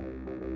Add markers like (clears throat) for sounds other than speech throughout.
Thank you.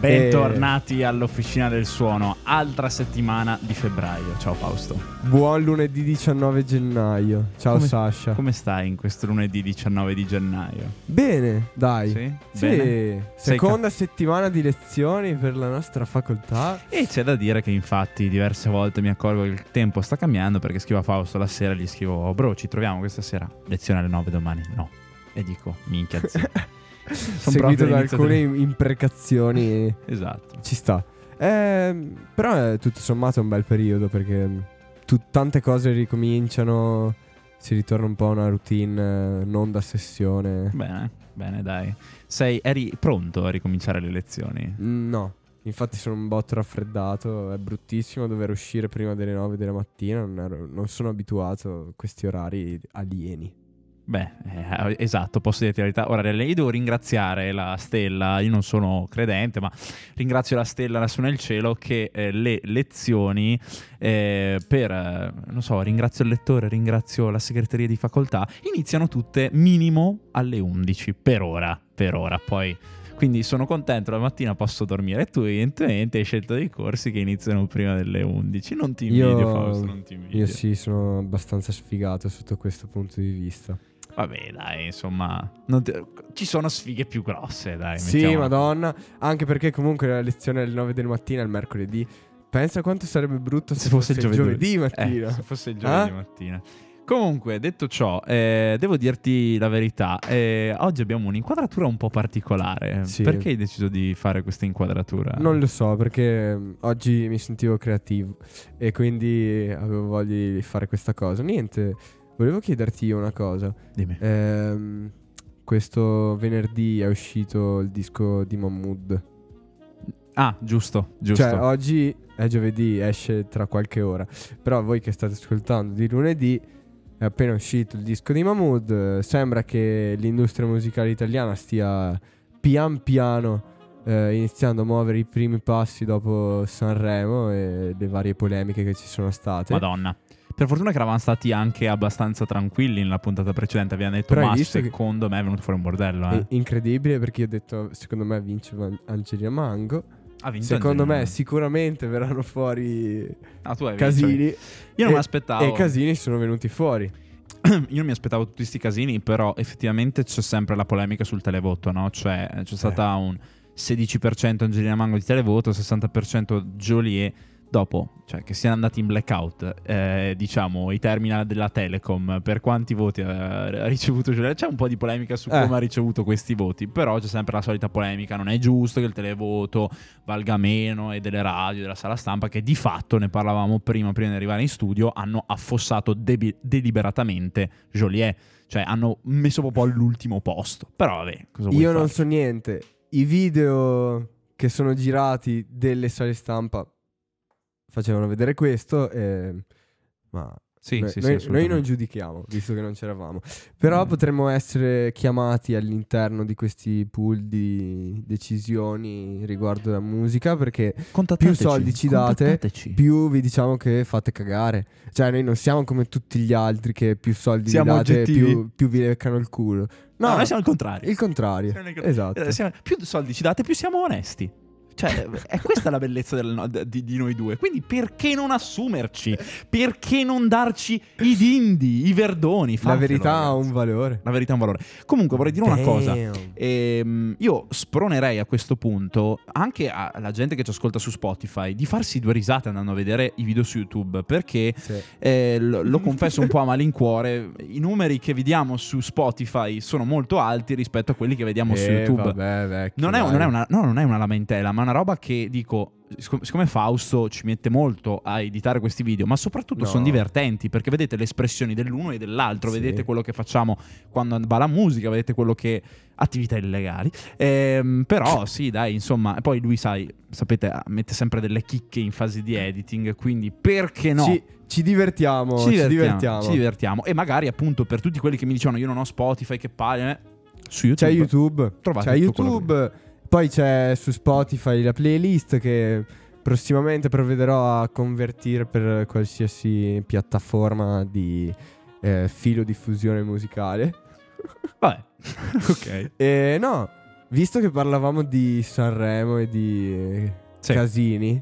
Bentornati all'Officina del Suono, altra settimana di febbraio. Ciao Fausto. Buon lunedì 19 gennaio. Ciao Come- Sasha. Come stai in questo lunedì 19 di gennaio? Bene, dai. Sì? Sì, Bene? Sei seconda settimana di lezioni per la nostra facoltà. E c'è da dire che infatti diverse volte mi accorgo che il tempo sta cambiando perché scrivo a Fausto la sera, gli scrivo "Oh, bro ci troviamo questa sera, lezione alle 9 domani, no. E dico minchia (laughs) seguito proprio da alcune imprecazioni. Esatto. Ci sta. Ehm, però è tutto sommato un bel periodo perché tu- tante cose ricominciano. Si ritorna un po' a una routine eh, non da sessione. Bene, bene dai. Sei, eri pronto a ricominciare le lezioni? No. Infatti sono un botto raffreddato, è bruttissimo dover uscire prima delle 9 della mattina, non, ero- non sono abituato a questi orari alieni. Beh, eh, (laughs) esatto, posso dirti la verità. Ora, io devo ringraziare la stella, io non sono credente, ma ringrazio la stella lassù nel cielo che eh, le lezioni eh, per, eh, non so, ringrazio il lettore, ringrazio la segreteria di facoltà, iniziano tutte minimo alle 11, per ora, per ora, poi... Quindi sono contento, la mattina posso dormire. E tu evidentemente hai scelto dei corsi che iniziano prima delle 11. Non ti invidio, Io- Fausto, non ti invidio. Io sì, sono abbastanza sfigato sotto questo punto di vista. Vabbè, dai, insomma, non ti- ci sono sfighe più grosse, dai. sì, mettiamola. madonna, anche perché comunque la lezione alle 9 del mattino è il mercoledì. Pensa quanto sarebbe brutto se, fosse, il giovedì, mattina. Eh, se fosse il giovedì Eh? mattina. Comunque, detto ciò, eh, devo dirti la verità. eh, oggi abbiamo un'inquadratura un po' particolare. Sì. Perché hai deciso di fare questa inquadratura? Non lo so perché mm, oggi mi sentivo creativo e quindi avevo voglia di fare questa cosa. Niente, volevo chiederti io una cosa. Dimmi. Ehm, questo venerdì è uscito il disco di Mahmood. Ah, giusto, giusto. Cioè, oggi è giovedì, esce tra qualche ora. Però voi che state ascoltando di lunedì è appena uscito il disco di Mahmood. Sembra che l'industria musicale italiana stia pian piano eh, iniziando a muovere i primi passi dopo Sanremo e le varie polemiche che ci sono state. Madonna. Per fortuna che eravamo stati anche abbastanza tranquilli nella puntata precedente. Abbiamo detto, Però ma visto che- secondo me è venuto fuori un bordello. Eh. incredibile perché io ho detto, secondo me vince Angelina Mango. Ha vinto Secondo me sicuramente verranno fuori Ah, hai vinto. casini. Io non mi aspettavo. E i casini sono venuti fuori. (clears throat) Io non mi aspettavo tutti questi casini, però effettivamente c'è sempre la polemica sul televoto, no? Cioè c'è stata un 16% Angelina Mango di televoto, 60% Joliet. Dopo, cioè che siano andati in blackout, eh, diciamo, i terminal della Telecom, per quanti voti ha ricevuto Joliet? C'è un po' di polemica su Eh. come ha ricevuto questi voti, però c'è sempre la solita polemica, non è giusto che il televoto valga meno e delle radio, della sala stampa, che di fatto, ne parlavamo prima, prima di arrivare in studio, hanno affossato debi- deliberatamente Joliet. Cioè, hanno messo proprio all'ultimo posto. Però, vabbè, cosa vuoi Io non fare? so niente. I video che sono girati delle sale stampa facevano vedere questo. e- Ma Sì, noi, sì, sì, noi- noi assolutamente. non giudichiamo, visto che non c'eravamo. Però Mm. potremmo essere chiamati all'interno di questi pool di decisioni riguardo la musica. Perché più soldi ci date, più vi diciamo che fate cagare. Cioè, noi non siamo come tutti gli altri che più soldi vi Siamo date, oggettivi? più, più vi leccano il culo. No, No, noi siamo il contrario. il contrario. Siamo il contrario. Esatto. Eh, siamo- più soldi ci date, più siamo onesti. Cioè, è questa la bellezza del di, di noi due. Quindi, perché non assumerci? Perché non darci i dindi, i verdoni? La Fatelo, verità ha ragazzi. un valore. La verità ha un valore. Comunque, vorrei dire una cosa. Damn. Ehm, io spronerei a questo punto anche alla gente che ci ascolta su Spotify di farsi due risate andando a vedere i video su YouTube perché Sì. eh, lo, lo confesso un po' a malincuore i numeri che vediamo su Spotify sono molto alti rispetto a quelli che vediamo su Eh, YouTube vabbè, vecchio, non è, non è una, no, non è una lamentela ma è una roba che dico siccome Fausto ci mette molto a editare questi video ma soprattutto No. sono divertenti perché vedete le espressioni dell'uno e dell'altro Sì. vedete quello che facciamo quando va la musica vedete quello che attività illegali. Ehm, però sì, dai, insomma, poi lui, sai, sapete, mette sempre delle chicche in fase di editing, quindi perché no? Ci, ci divertiamo, ci divertiamo. ci divertiamo. E magari appunto per tutti quelli che mi dicevano io non ho Spotify, che palle, eh, su YouTube. C'è YouTube, Trovate c'è YouTube, poi c'è su Spotify la playlist che prossimamente provvederò a convertire per qualsiasi piattaforma di eh, filo diffusione musicale. (laughs) Vabbè, (laughs) ok. E no, visto che parlavamo di Sanremo e di Sì. casini,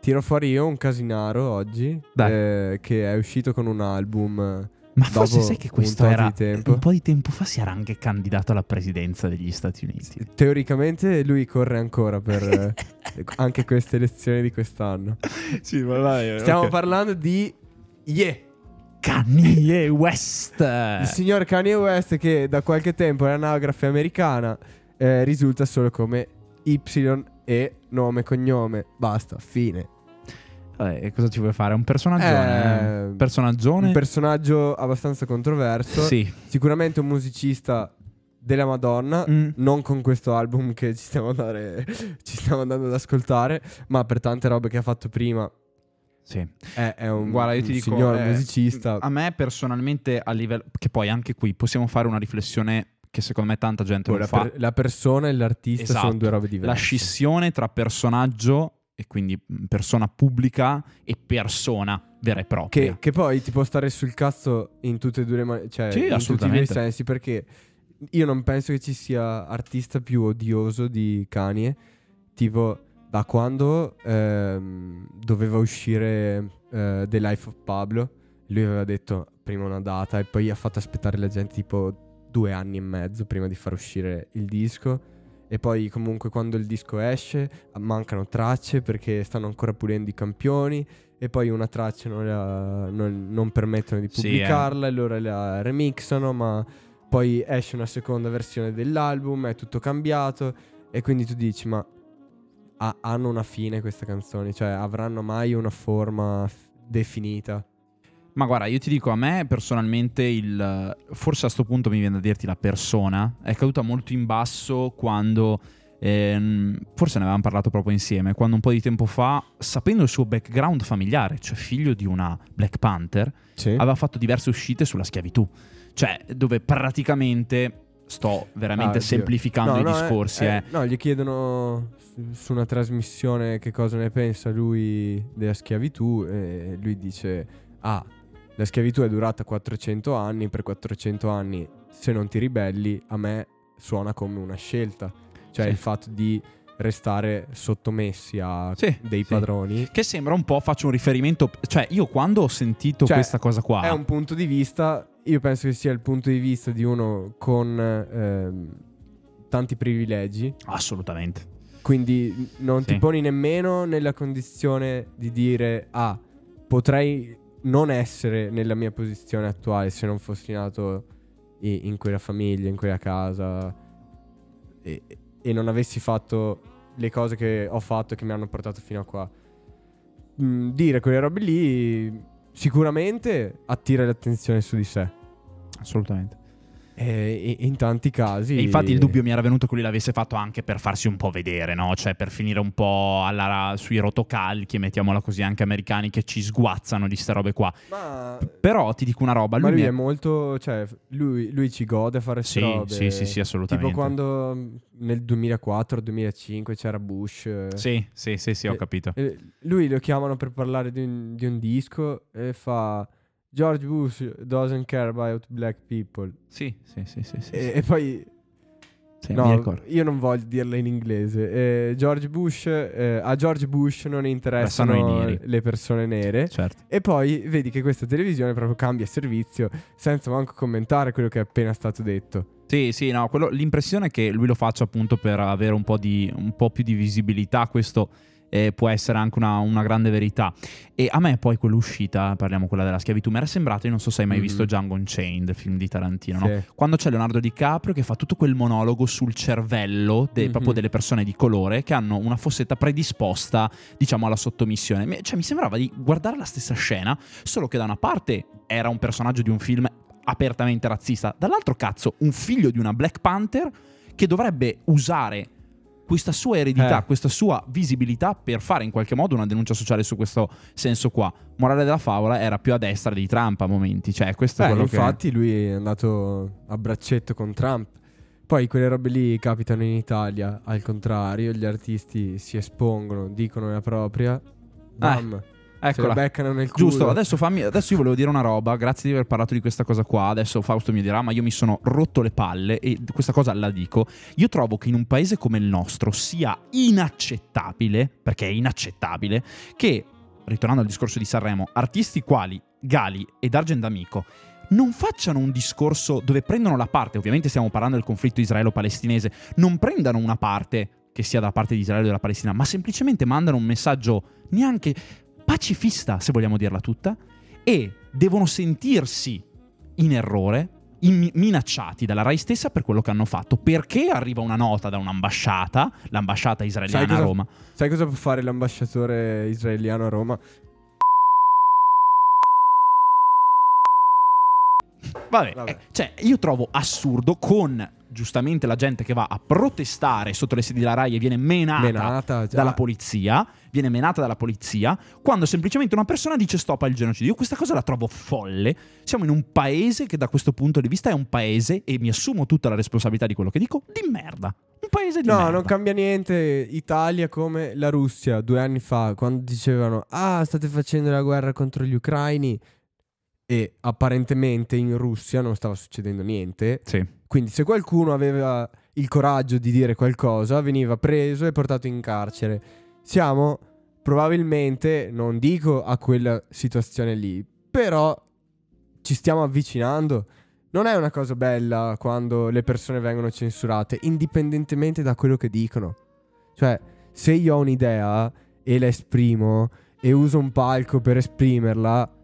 tiro fuori io un casinaro oggi eh, che è uscito con un album. Eh, Ma forse sai che un questo tot era un po' di tempo fa si era anche candidato alla presidenza degli Stati Uniti. Teoricamente lui corre ancora per (laughs) eh, anche queste elezioni di quest'anno. sì, ma vai, Stiamo parlando di Yeah, Kanye West. il signor Kanye West che da qualche tempo è anagrafe americana, eh, risulta solo come Y e nome cognome. Basta, fine. Vabbè, e cosa ci vuoi fare? Un personaggio? Eh, personaggione? Un personaggio abbastanza controverso. Sì. Sicuramente un musicista della Madonna. Mm. Non con questo album che ci stiamo, andare- ci stiamo andando ad ascoltare, ma per tante robe che ha fatto prima. Sì. È, è un, Guarda, io ti un dico, signor eh, musicista. A me personalmente a livello che poi anche qui possiamo fare una riflessione che secondo me tanta gente Poi non la, fa. per- la persona e l'artista Esatto. sono due robe diverse. La scissione tra personaggio e quindi mh, persona pubblica e persona vera e propria. Che, che poi ti può stare sul cazzo in tutte e due le mani, cioè Sì, in tutti due i sensi, perché io non penso che ci sia artista più odioso di Kanye, tipo da quando ehm, doveva uscire eh, The Life of Pablo, lui aveva detto prima una data e poi ha fatto aspettare la gente tipo due anni e mezzo prima di far uscire il disco. E poi comunque quando il disco esce mancano tracce perché stanno ancora pulendo i campioni e poi una traccia non, la- non- non permettono di Sì, pubblicarla e allora la remixano ma poi esce una seconda versione dell'album è tutto cambiato e quindi tu dici ma ha- hanno una fine queste canzoni cioè avranno mai una forma f- definita Ma guarda, io ti dico, a me personalmente il... Forse a sto punto mi viene da dirti la persona è caduta molto in basso quando... ehm, forse ne avevamo parlato proprio insieme, quando un po' di tempo fa, sapendo il suo background familiare, cioè figlio di una Black Panther, sì. aveva fatto diverse uscite sulla schiavitù. Cioè, dove praticamente... Sto veramente Ah, semplificando No, i no, discorsi, eh, eh. eh, no gli chiedono su, su una trasmissione che cosa ne pensa lui della schiavitù e lui dice ah la schiavitù è durata 400 anni per 400 anni se non ti ribelli a me suona come una scelta cioè Sì. il fatto di restare sottomessi a Sì, dei sì. padroni Che sembra un po', faccio un riferimento, cioè io quando ho sentito Cioè, questa cosa qua... è un punto di vista io penso che sia il punto di vista di uno con ehm, tanti privilegi Assolutamente. Quindi non Sì. ti poni nemmeno nella condizione di dire ah, potrei non essere nella mia posizione attuale se non fossi nato in quella famiglia, in quella casa e, e non avessi fatto le cose che ho fatto che mi hanno portato fino a qua. Mm, dire quelle robe lì sicuramente attira l'attenzione su di sé. Assolutamente. E, e in tanti casi... E infatti il dubbio mi era venuto che lui l'avesse fatto anche per farsi un po' vedere, no? Cioè per finire un po' alla, sui rotocalchi, mettiamola così, anche americani che ci sguazzano di ste robe qua. Ma Però ti dico una roba, lui, lui mi è molto, cioè, lui, lui ci gode a fare Sì, robe. sì, sì, sì, assolutamente. Tipo quando mm, nel 2004-2005 c'era Bush. eh, Sì, sì, sì, sì, ho Eh, capito. e lui lo chiamano per parlare di un, di un disco e fa George Bush doesn't care about black people. Sì, sì, sì, sì, sì. E, e poi, sì, no, io non voglio dirla in inglese. Eh, George Bush, eh, a George Bush non interessano le persone nere. Certo. E poi vedi che questa televisione proprio cambia servizio senza manco commentare quello che è appena stato detto. Sì, sì, no, quello- l'impressione è che lui lo faccia appunto per avere un po', di, un po' più di visibilità, questo eh, può essere anche una, una grande verità. E a me poi quell'uscita, parliamo quella della schiavitù, mi era sembrato, io non so se hai mai Mhm. visto Django Unchained, film di Tarantino, no? Sì. Quando c'è Leonardo DiCaprio che fa tutto quel monologo sul cervello de- Mhm. proprio delle persone di colore che hanno una fossetta predisposta, diciamo, alla sottomissione. Mi- Cioè, mi sembrava di guardare la stessa scena, solo che da una parte era un personaggio di un film apertamente razzista, dall'altro cazzo, un figlio di una Black Panther che dovrebbe usare questa sua eredità, Eh. questa sua visibilità per fare in qualche modo una denuncia sociale su questo senso qua. Morale della favola era più a destra di Trump a momenti, cioè questo è Beh, quello che... infatti lui è andato a braccetto con Trump. Poi quelle robe lì capitano in Italia, al contrario, gli artisti si espongono, dicono la propria, bam, Se Eccola. la beccano nel culo. Giusto, adesso, fammi, adesso io volevo dire una roba, grazie di aver parlato di questa cosa qua, adesso Fausto mi dirà ma io mi sono rotto le palle e questa cosa la dico, io trovo che in un paese come il nostro sia inaccettabile, perché è inaccettabile, che, ritornando al discorso di Sanremo, artisti quali Gali ed Argent Amico non facciano un discorso dove prendono la parte, ovviamente stiamo parlando del conflitto israelo-palestinese, non prendano una parte che sia da parte di Israele o della Palestina, ma semplicemente mandano un messaggio neanche pacifista, se vogliamo dirla tutta, e devono sentirsi in errore, in- minacciati dalla RAI stessa per quello che hanno fatto. Perché arriva una nota da un'ambasciata, l'ambasciata israeliana Sai cosa- a Roma, Sai cosa può fare l'ambasciatore israeliano a Roma? Vabbè, Vabbè. eh, cioè, io trovo assurdo con giustamente la gente che va a protestare sotto le sedi della RAI e viene menata, Menata, dalla polizia, viene menata dalla polizia, quando semplicemente una persona dice stop al genocidio. Io questa cosa la trovo folle. Siamo in un paese che da questo punto di vista è un paese, e mi assumo tutta la responsabilità di quello che dico, di merda. Un paese di No, merda. non cambia niente. Italia come la Russia due anni fa, quando dicevano: Ah, state facendo la guerra contro gli ucraini. E apparentemente in Russia non stava succedendo niente. Sì. Quindi, se qualcuno aveva il coraggio di dire qualcosa, veniva preso e portato in carcere. Siamo probabilmente, non dico a quella situazione lì, però ci stiamo avvicinando. Non è una cosa bella quando le persone vengono censurate, indipendentemente da quello che dicono. Cioè, se io ho un'idea e la esprimo e uso un palco per esprimerla,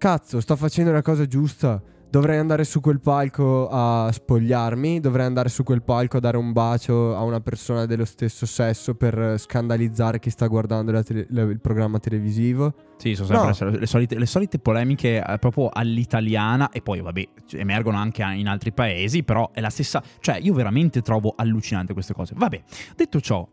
cazzo, sto facendo la cosa giusta. Dovrei andare su quel palco a spogliarmi, dovrei andare su quel palco a dare un bacio a una persona dello stesso sesso per scandalizzare chi sta guardando tele- la- il programma televisivo. Sì, sono sempre No. le, solite, le solite polemiche eh, proprio all'italiana e poi vabbè emergono anche in altri paesi, però è la stessa, cioè io veramente trovo allucinante queste cose. Vabbè, detto ciò,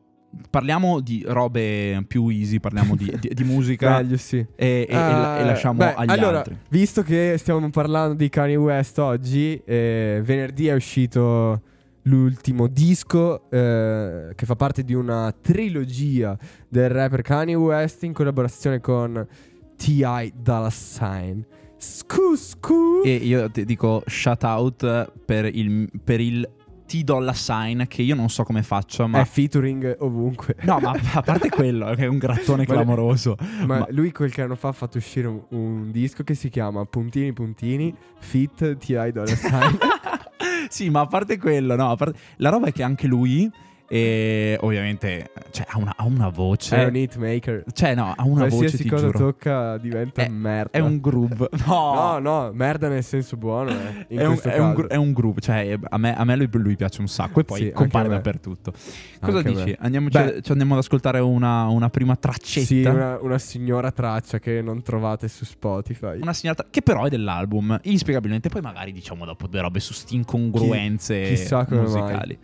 parliamo di robe più easy, parliamo di, di- di musica e, (laughs) Meglio sì. e- e la- e Eh, lasciamo beh, agli allora, altri. Visto che stiamo parlando di Kanye West oggi, eh, venerdì è uscito l'ultimo disco eh, che fa parte di una trilogia del rapper Kanye West in collaborazione con T.I. Dolla Sign. Scu scu. E io ti dico shout out per il, per il T Dolla Sign che io non so come faccio, ma... È featuring ovunque. No, ma a parte quello, che è un grattone (laughs) clamoroso. Ma, ma- lui qualche anno fa ha fatto uscire un, un disco che si chiama Puntini Puntini Fit T.I. Dolla Sign. (laughs) sì, ma a parte quello, no, parte- la roba è che anche lui, eh, ovviamente, cioè, ha, una, ha una voce. è un hitmaker. Cioè, no, ha una voce, Qualsiasi cosa giuro. tocca diventa È- merda. È un groove. (laughs) No, No, no, merda nel senso buono. Eh, (laughs) in è, un, è un è un groove, cioè a me, a me lui, lui piace un sacco e poi Sì, compare dappertutto. Cosa Anche dici? Andiamoci, Beh. ci andiamo ad ascoltare una, una prima traccetta? Sì, una, una signora traccia che non trovate su Spotify. Una segnalata che però è dell'album, inspiegabilmente. Poi magari diciamo dopo due robe su sti incongruenze Chi- chissà come musicali.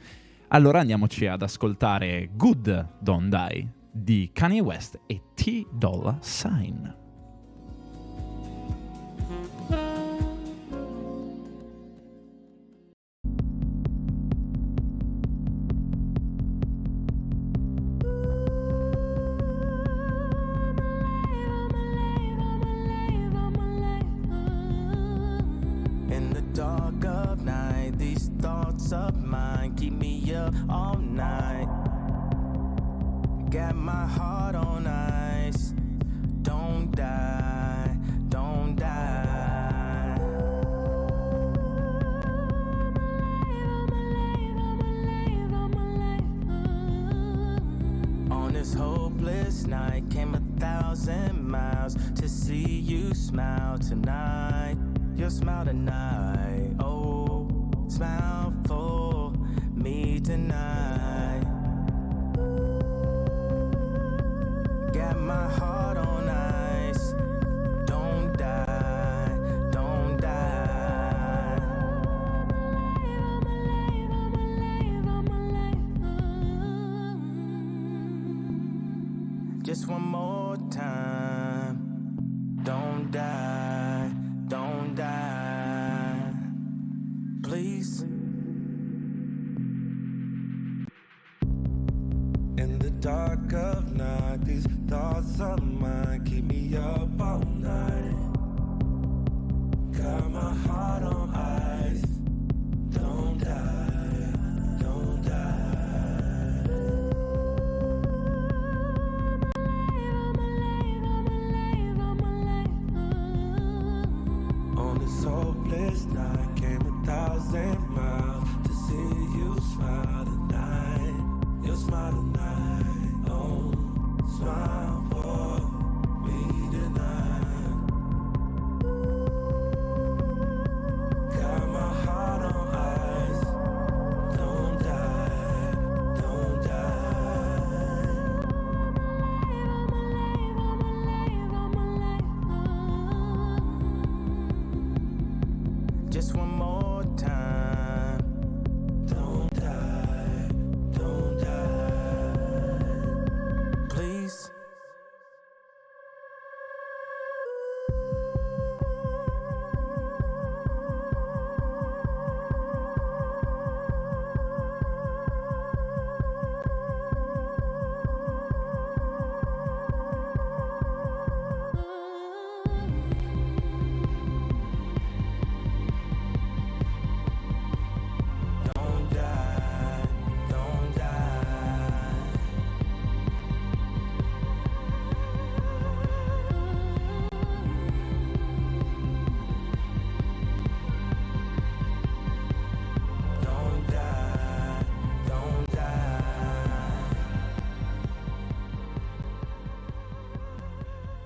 Allora andiamoci ad ascoltare Good Don't Die di Kanye West e T Dolla Sign.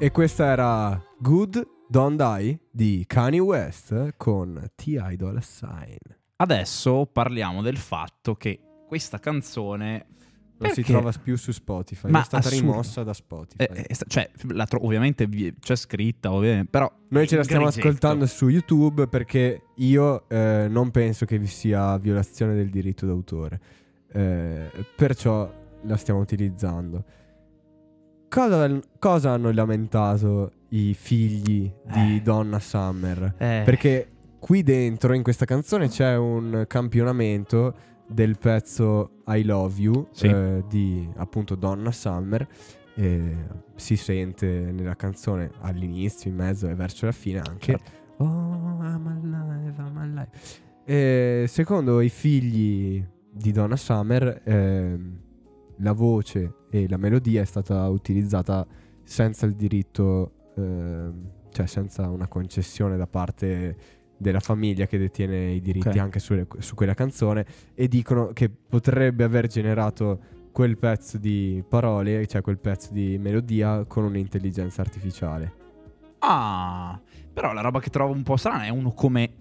E questa era Good Don't Die di Kanye West con T-Idol Sign. Adesso parliamo del fatto che questa canzone Non si trova più su Spotify, Ma è stata assurdo. rimossa da Spotify. eh, sta- cioè, tro- ovviamente vi- c'è scritta, ovviamente, però Noi ce la stiamo grigetto. ascoltando su YouTube perché io eh, non penso che vi sia violazione del diritto d'autore. Eh, perciò la stiamo utilizzando. Cosa, cosa hanno lamentato i figli di Eh. Donna Summer? Eh, Perché qui dentro, in questa canzone, c'è un campionamento del pezzo I Love You Sì. eh, di appunto Donna Summer. E si sente nella canzone all'inizio, in mezzo e verso la fine anche. Certo. Oh, I'm alive, I'm alive. E secondo i figli di Donna Summer, ehm, la voce e la melodia è stata utilizzata senza il diritto, ehm, cioè senza una concessione da parte della famiglia che detiene i diritti Ok. anche sulle- su quella canzone e dicono che potrebbe aver generato quel pezzo di parole, cioè quel pezzo di melodia con un'intelligenza artificiale. Ah, però la roba che trovo un po' strana è uno come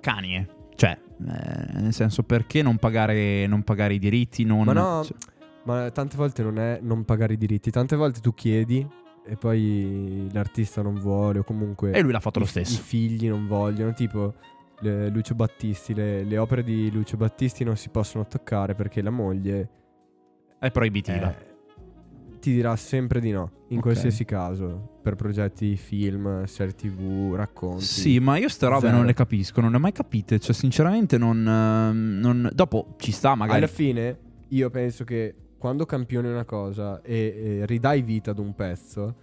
Kanye. Cioè, eh, nel senso, perché non pagare, non pagare i diritti? Non, Ma no, cioè, Ma tante volte non è non pagare i diritti, tante volte tu chiedi e poi l'artista non vuole o comunque e lui l'ha fatto i, lo stesso. i figli non vogliono, tipo le- Lucio Battisti, le, le opere di Lucio Battisti non si possono toccare perché la moglie È proibitiva. eh, ti dirà sempre di no, in Ok. qualsiasi caso, per progetti film, serie tv, racconti. Sì, ma io ste robe Zero. non le capisco, non le ho mai capite. Cioè, sinceramente, non. ehm, non- Dopo ci sta, magari. Alla fine io penso che quando campioni una cosa e, e ridai vita ad un pezzo,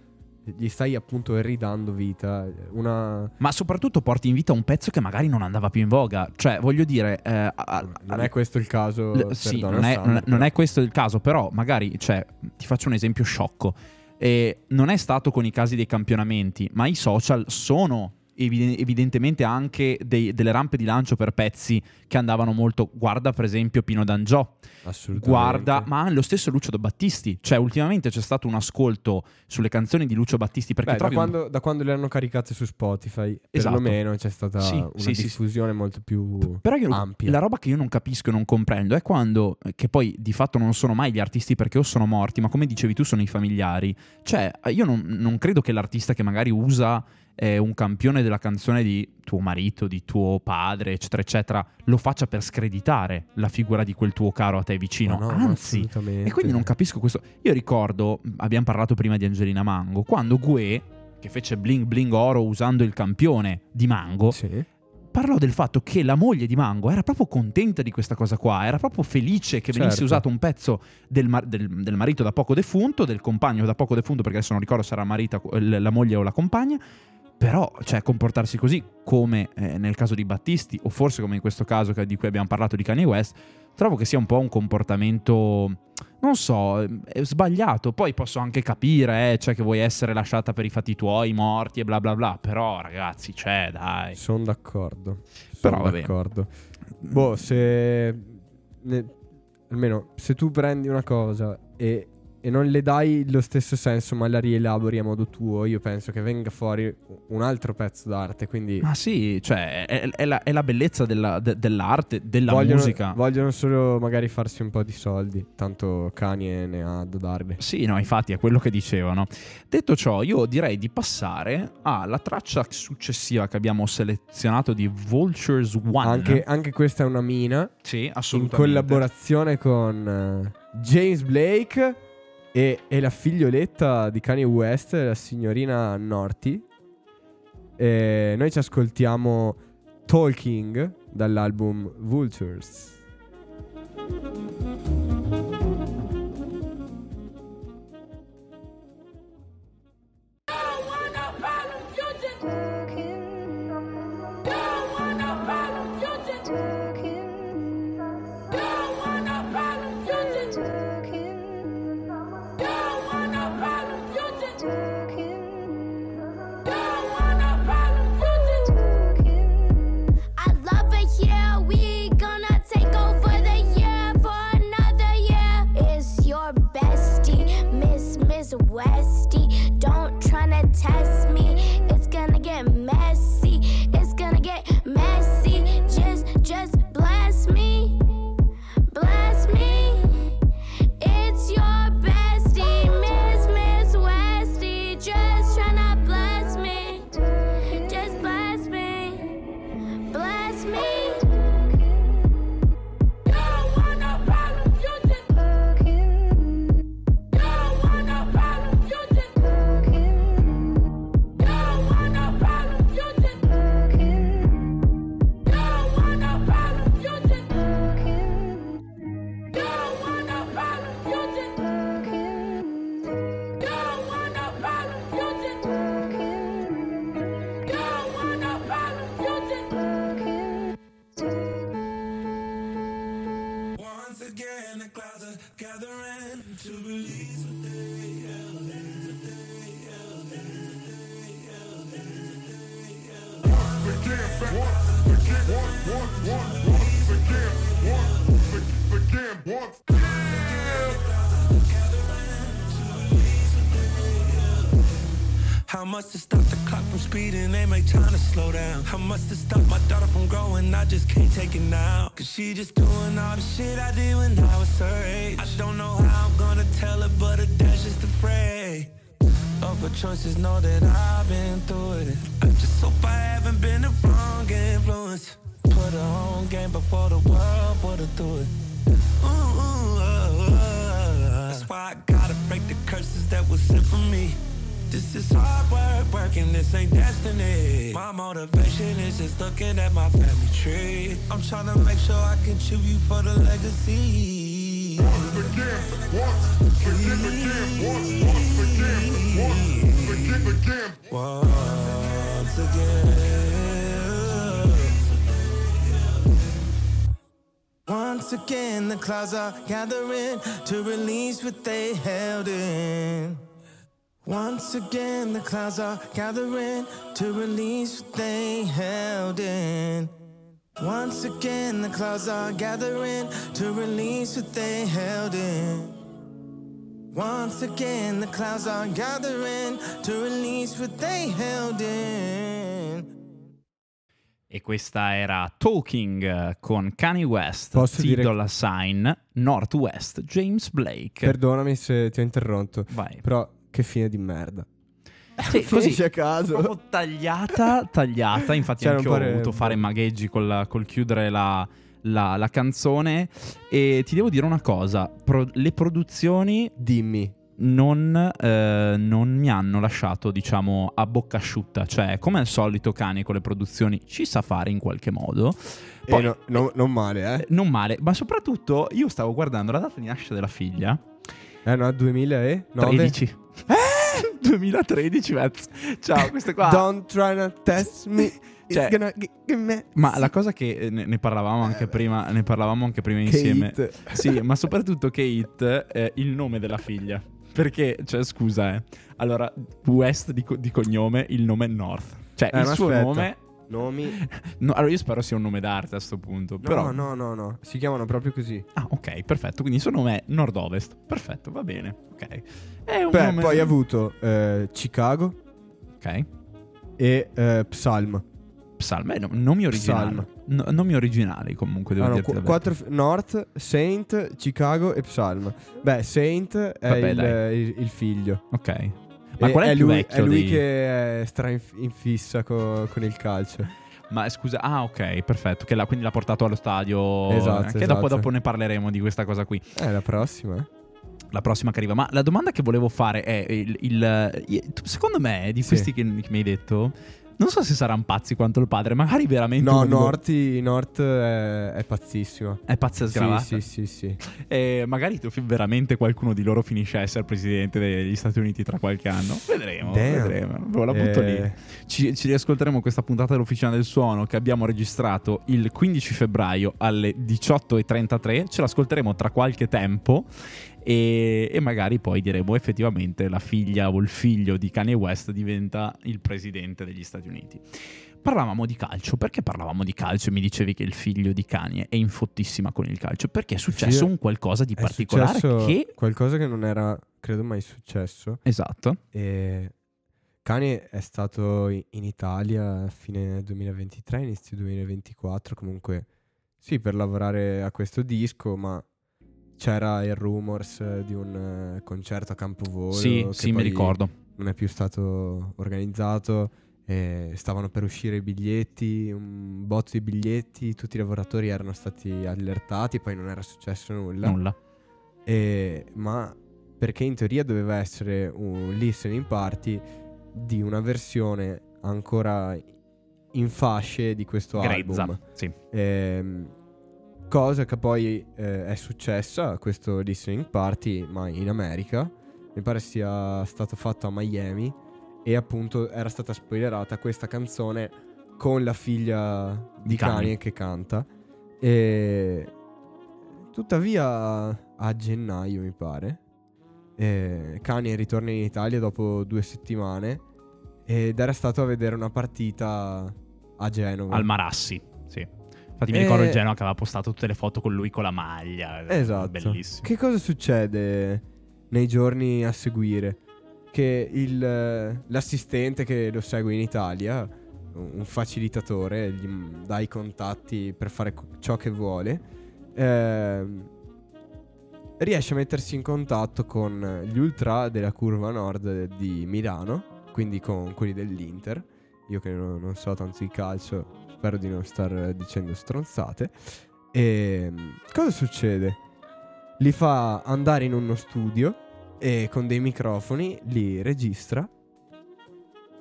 gli stai appunto ridando vita. Una... Ma soprattutto porti in vita un pezzo che magari non andava più in voga. Cioè, voglio dire. eh, a- a- non è questo il caso. L- sì, non è, non è- non è questo il caso, però magari, cioè, ti faccio un esempio sciocco. E non è stato con i casi dei campionamenti, ma i social sono evide- evidentemente anche dei- delle rampe di lancio per pezzi che andavano molto. Guarda, per esempio, Pino D'Angiò. Assolutamente. Guarda, ma lo stesso Lucio Battisti. Cioè, ultimamente c'è stato un ascolto sulle canzoni di Lucio Battisti perché Beh, da, trovi un- quando, da quando le hanno caricate su Spotify, Esatto. perlomeno c'è stata Sì, una sì, sì, sì. diffusione molto più Però io, ampia. la roba che io non capisco e non comprendo è quando, che poi di fatto non sono mai gli artisti perché o sono morti, ma come dicevi tu sono i familiari. Cioè, io non, non credo che l'artista che magari usa eh, un campione della canzone di tuo marito, di tuo padre, eccetera, eccetera, lo faccia per screditare la figura di quel tuo caro a te vicino. No, Anzi, e quindi non capisco questo. Io ricordo, abbiamo parlato prima di Angelina Mango, quando Gue, che fece Bling Bling Oro usando il campione di Mango, Sì. parlò del fatto che la moglie di Mango era proprio contenta di questa cosa qua, era proprio felice che venisse Certo. usato un pezzo del, mar- del- del marito da poco defunto, del compagno da poco defunto, perché adesso non ricordo se era marita, la moglie o la compagna. Però, cioè, comportarsi così, come eh, nel caso di Battisti, o forse come in questo caso di cui abbiamo parlato di Kanye West, trovo che sia un po' un comportamento, non so, eh, sbagliato. Poi posso anche capire, eh, cioè, che vuoi essere lasciata per i fatti tuoi, morti e bla bla bla. Però, ragazzi, cioè, dai. Sono d'accordo. Però Sono bene. d'accordo. Boh, se. ne- almeno se tu prendi una cosa e, e non le dai lo stesso senso, ma la rielabori a modo tuo, io penso che venga fuori un altro pezzo d'arte. Quindi Ma sì, cioè, è, è la, è la bellezza della- de- dell'arte, della vogliono, musica. vogliono solo magari farsi un po' di soldi. Tanto Kanye ne ha da darle. Sì, no, infatti è quello che dicevano. Detto ciò, io direi di passare alla traccia successiva che abbiamo selezionato di Vultures One. Anche, anche questa è una mina. sì, In assolutamente. collaborazione con eh, James Blake e, e la figlioletta di Kanye West, la signorina Norty. E noi ci ascoltiamo Talking dall'album Vultures. Slow down. How much to stop my daughter from growing? I just can't take it now. Cause she just doing all the shit I did when I was her age. I don't know how I'm gonna tell her, but her dad's just afraid. Of her choices, know that I've been through it. I just hope I haven't been the wrong influence. Put her on game before the world put her through it. Ooh, ooh, uh, uh. That's why I gotta break the curses that was sent for me. This is hard work, working, this ain't destiny. My motivation is just looking at my family tree. I'm trying to make sure I contribute for the legacy. Once again. Once again, the clouds are gathering to release what they held in. Once again, the clouds are gathering to release what they held in. Once again, the clouds are gathering to release what they held in. Once again, the clouds are gathering to release what they held in. E questa era Talking eh, con Kanye West, Posso T dire- Sign, Northwest, James Blake. Perdonami se ti ho interrotto, Vai. però che fine di merda. Sì, così, a caso. proprio tagliata, tagliata. Infatti Cioè, anche ho dovuto fare magheggi col, col chiudere la, la- la canzone. E ti devo dire una cosa, pro- le produzioni Dimmi. non, eh, non mi hanno lasciato, diciamo, a bocca asciutta. Cioè, come al solito, Kanye con le produzioni ci sa fare in qualche modo. E no- no- non male, eh? Non male, ma soprattutto io stavo guardando la data di nascita della figlia. Eh no, 2009? 13. 2013, Vez. Ciao, queste qua. Don't try to test me. Cioè, give me- Ma la cosa che eh, ne, ne parlavamo anche prima, ne parlavamo anche prima insieme. Kate. Sì, ma soprattutto Kate, eh, il nome della figlia. Perché, cioè, scusa, eh. Allora, West di, co- di cognome, il nome è North. Cioè, Eh, il suo aspetta. nome. Nomi? no, allora, io spero sia un nome d'arte a sto punto. No, però. no, no, no. Si chiamano proprio così. Ah, ok, perfetto. Quindi il suo nome è Nord-Ovest. Perfetto, va bene. Ok. Beh, nome. poi ha avuto eh, Chicago Ok. e eh, Psalm. Psalm, eh, no, nomi originali. Psalm. No- nomi originali, comunque, devo Ah, no, qu- quattro f- North, Saint, Chicago e Psalm. Beh, Saint è Vabbè, il, il- il figlio. Ok. Ma E- qual è, più lui, È lui dei- che è stra in, fissa co- con il calcio. Ma scusa, ah ok, perfetto, che l'ha- quindi l'ha portato allo stadio. Esatto, eh, Che dopo, esatto. dopo ne parleremo di questa cosa qui. Eh, la prossima. eh. La prossima che arriva. Ma la domanda che volevo fare è, il, il- secondo me, di Sì. questi che, che mi hai detto, non so se saranno pazzi quanto il padre, magari veramente... No, North, North è, è pazzissima. È pazza Sì, sgravata. sì, sì, sì. E magari veramente qualcuno di loro finisce a essere presidente degli Stati Uniti tra qualche anno. Vedremo, Damn. vedremo. La butto Eh, lì. Ci, ci riascolteremo questa puntata dell'Officina del Suono che abbiamo registrato il 15 febbraio alle 18.33. Ce l'ascolteremo tra qualche tempo e, e magari poi diremo effettivamente la figlia o il figlio di Kanye West diventa il presidente degli Stati Uniti. Parlavamo di calcio, perché parlavamo di calcio e mi dicevi che il figlio di Kanye è infottissima con il calcio? Perché è successo un qualcosa di particolare che... qualcosa che non era, credo, mai successo. Esatto. E Kanye è stato in Italia a fine 2023, inizio 2024, comunque sì, per lavorare a questo disco, ma c'era il rumors eh, di un eh, concerto a Campovolo sì, che sì, mi ricordo. non è più stato organizzato. e stavano per uscire i biglietti, un botto di biglietti, tutti i lavoratori erano stati allertati, poi non era successo nulla. Nulla. E- ma perché in teoria doveva essere un listening party di una versione ancora in fasce di questo Grezza. album. Sì. Ehm, cosa che poi eh, è successa a questo listening party, ma in America. Mi pare sia stato fatto a Miami. E appunto era stata spoilerata questa canzone con la figlia di, Kanye. Kanye che canta. E tuttavia a gennaio mi pare. eh, Kanye ritorna in Italia dopo due settimane. Ed era stato a vedere una partita a Genova. Al Marassi. Infatti mi Eh, ricordo il Genoa che aveva postato tutte le foto con lui con la maglia. Esatto. Bellissimo. Che cosa succede nei giorni a seguire? Che il, eh, l'assistente che lo segue in Italia, un facilitatore, gli dà i contatti per fare ciò che vuole, ehm, riesce a mettersi in contatto con gli ultra della curva nord di Milano, quindi con quelli dell'Inter. Io che non, non so tanto di calcio, spero di non star dicendo stronzate. E cosa succede? Li fa andare in uno studio e con dei microfoni li registra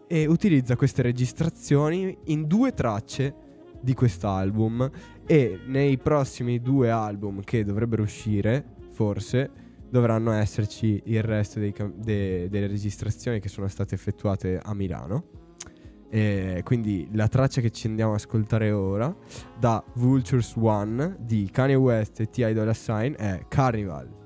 e utilizza queste registrazioni in due tracce di quest'album e nei prossimi due album che dovrebbero uscire, forse, dovranno esserci il resto cam- de- delle registrazioni che sono state effettuate a Milano. E quindi la traccia che ci andiamo ad ascoltare ora da Vultures One di Kanye West e T.I. Dolla Sign è Carnival.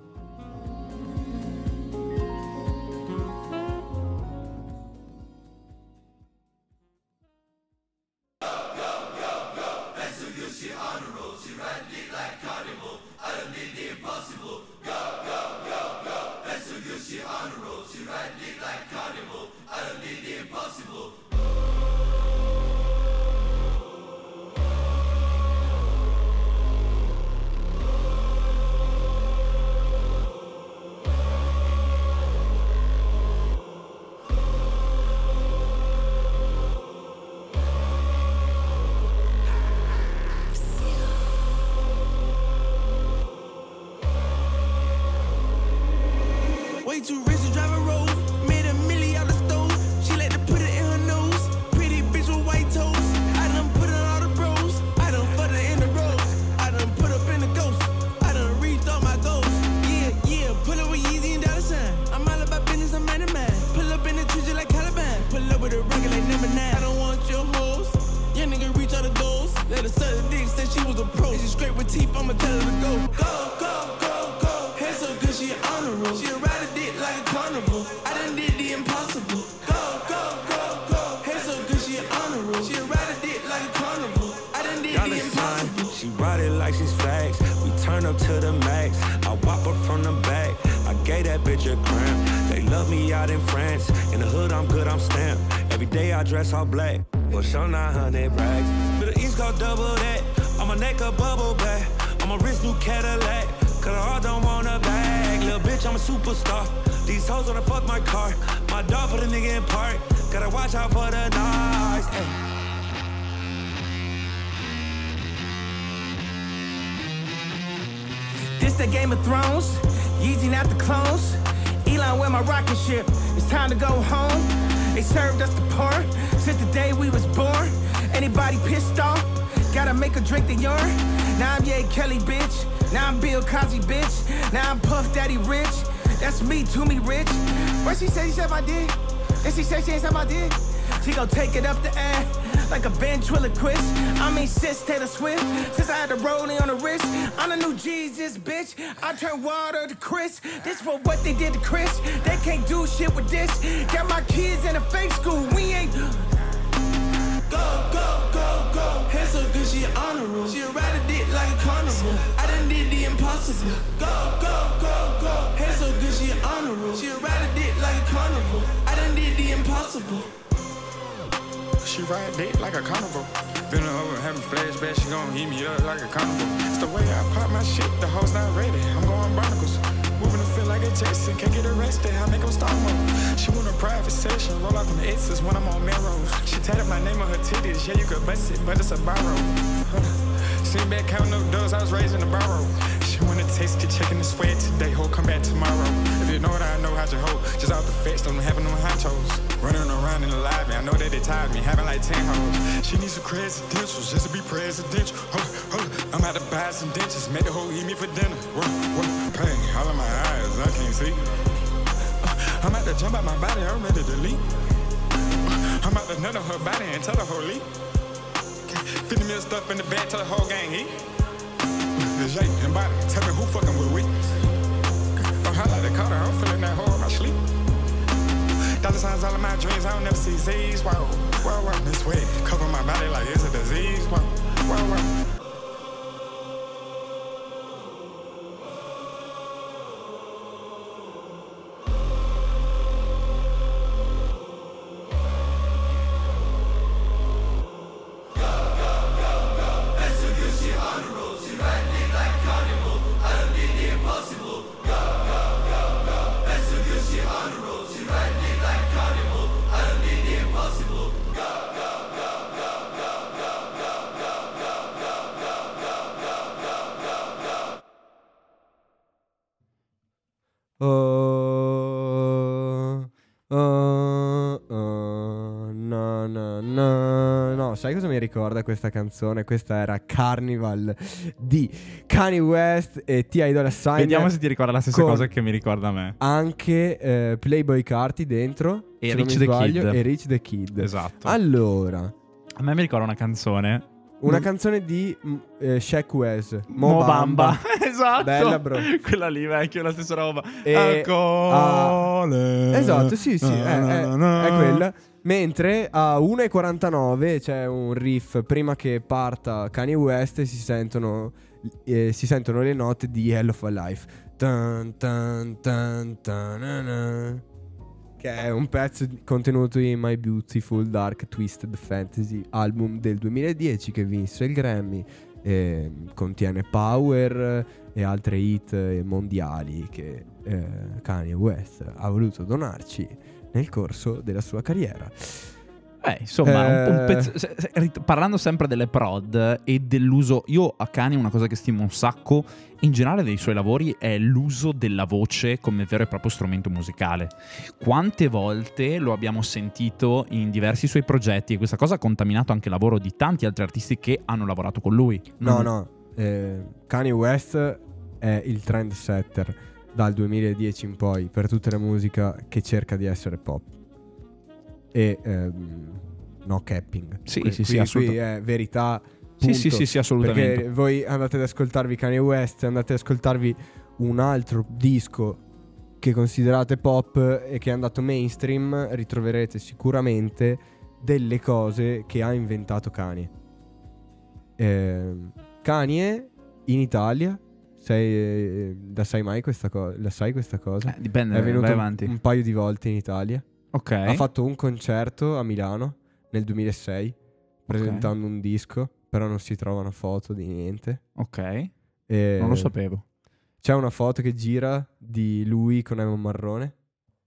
Kelly, bitch. Now I'm Bill Cosby, bitch. Now I'm Puff Daddy Rich. That's me, to me rich. What she say? She said my dick. Then she said she ain't said my dick. She gon' take it up the ass like a ventriloquist. I mean, sis Taylor Swift. Since I had the rolling on the wrist, I'm the new Jesus, bitch. I turn water to Chris. This for what they did to Chris. They can't do shit with this. Got my kids in a fake school. We ain't. Go, go, go, so good, she an honor roll. She ride a dick like a carnival. I done did the impossible. Go, go, go, go. Hair so good, she an honor roll. She ride a dick like a carnival. I done did the impossible. She ride dick like a carnival. Been over having flashbacks, she gon' eat me up like a carnival. It's the way I pop my shit, the hoes not ready. I'm going barnacles. Moving to feel like a Jason, can't get arrested. I make them mode. She want a private session, roll out the X's when I'm on Melrose. She tatted my name on her titties, yeah, you could bust it, but it's a borrow. (laughs) Sitting back counting up doors, I was raised in a barrow. She wanna taste it, checking the sweat today, ho, come back tomorrow. If you know what I know, how's your hoe? Just out the fence, don't having them honchos. Running around in the lobby, I know that they tired me, having like 10 hoes. She needs some credentials just to be presidential. I'm about to buy some dentures, make the hoe eat me for dinner. Whoa, whoa, pain, all in my eyes, I can't see. Uh, I'm about to jump out my body, I'm ready to leave. Uh, I'm about to nut on her body and tell her leave. 50 mil stuff in the bag, tell the whole gang heat. The Jake and body, tell me who fucking with we. I'm high like the Carter, I'm feeling that hole in my sleep. Dollar signs all in my dreams, I don't never see Z's. Wow, wow, wow, this way. Cover my body like it's a disease. Wow, wow, wow. Ricorda questa canzone? Questa era Carnival di Kanye West e T.I. Dolla Sign. Vediamo se ti ricorda la stessa cosa che mi ricorda a me. Anche eh, Playboy Carti dentro E Rich the sbaglio, Kid. E Rich the Kid. Esatto. Allora, A me mi ricorda una canzone. Una Mm. canzone di mm, eh, Shaq West, Mo Mo (laughs) esatto. Bella, bro. Quella lì, vecchio, la stessa roba. E- Alcole. Esatto, sì, sì, è, è- è quella. Mentre a 1.49 c'è un riff prima che parta Kanye West si sentono, eh, si sentono le note di Hell of a Life. Tan, tan, tan, tanana. Che è un pezzo contenuto in My Beautiful Dark Twisted Fantasy, album del 2010 che vinse il Grammy. e contiene Power e altre hit eh, mondiali che eh, Kanye West ha voluto donarci nel corso della sua carriera. Eh, insomma, un, un Eh. pezzo- se- se- rit- parlando sempre delle prod e dell'uso, io a Kanye una cosa che stimo un sacco in generale dei suoi lavori è l'uso della voce come vero e proprio strumento musicale. Quante volte lo abbiamo sentito in diversi suoi progetti e questa cosa ha contaminato anche il lavoro di tanti altri artisti che hanno lavorato con lui. No, Non- no, eh, Kanye West è il trendsetter dal 2010 in poi per tutta la musica che cerca di essere pop. E ehm, no capping. Sì, Qui- sì, sì, qui- qui è verità Sì, Punto. sì, sì, sì, assolutamente. Perché voi andate ad ascoltarvi Kanye West, andate ad ascoltarvi un altro disco che considerate pop e che è andato mainstream, ritroverete sicuramente delle cose che ha inventato Kanye. Ehm, Kanye in Italia, sai, eh, la sai mai questa cosa? La sai questa cosa? Eh, dipende, è venuto vai un- avanti. un paio di volte in Italia. Ok. Ha fatto un concerto a Milano nel 2006 presentando un disco, però non si trovano foto di niente. Ok. E Non lo sapevo. C'è una foto che gira di lui con Emma Marrone.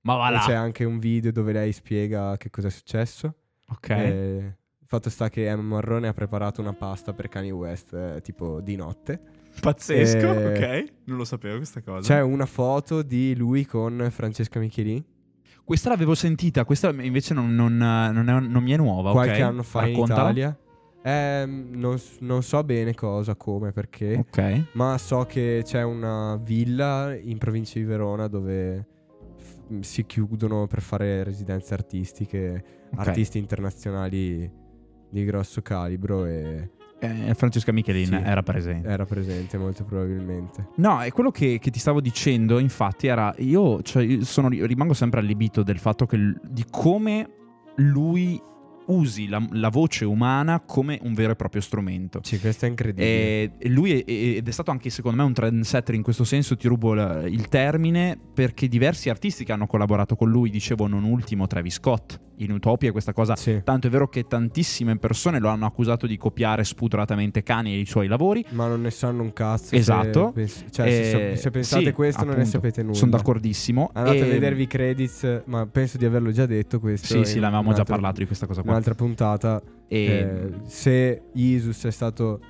Ma va E là. c'è anche un video dove lei spiega che cosa è successo. Ok. E il fatto sta che Emma Marrone ha preparato una pasta per Kanye West eh, tipo di notte. Pazzesco. eh, ok. Non lo sapevo questa cosa. C'è una foto di lui con Francesca Michelin Questa l'avevo sentita, questa invece non, non- non è- non mi è nuova. qualche ok? anno fa Raccontala. in Italia. Ehm, non, non so bene cosa, come, perché. Ok. Ma so che c'è una villa in provincia di Verona dove f- si chiudono per fare residenze artistiche, Ok. artisti internazionali di grosso calibro e Eh, Francesca Michelin Sì. era presente. era presente molto probabilmente. No, è quello che, che ti stavo dicendo, infatti, era io, cioè, io sono, rimango sempre allibito del fatto che di come lui usi la, la voce umana come un vero e proprio strumento. Sì, questo è incredibile. E e lui è, ed è stato anche secondo me un trendsetter in questo senso, ti rubo la- il termine, perché diversi artisti che hanno collaborato con lui, dicevo non ultimo Travis Scott, in Utopia questa cosa Sì. Tanto è vero che tantissime persone lo hanno accusato di copiare spudoratamente Cani e i suoi lavori. Ma non ne sanno un cazzo. se Esatto. cioè, se, Eh, so- se pensate sì, questo, non ne appunto. sapete nulla. Sono d'accordissimo. Andate E- a vedervi i credits, ma penso di averlo già detto questo. Sì, sì, l'avevamo già parlato di questa cosa qua. Un'altra puntata. E- Eh, se Jesus è stato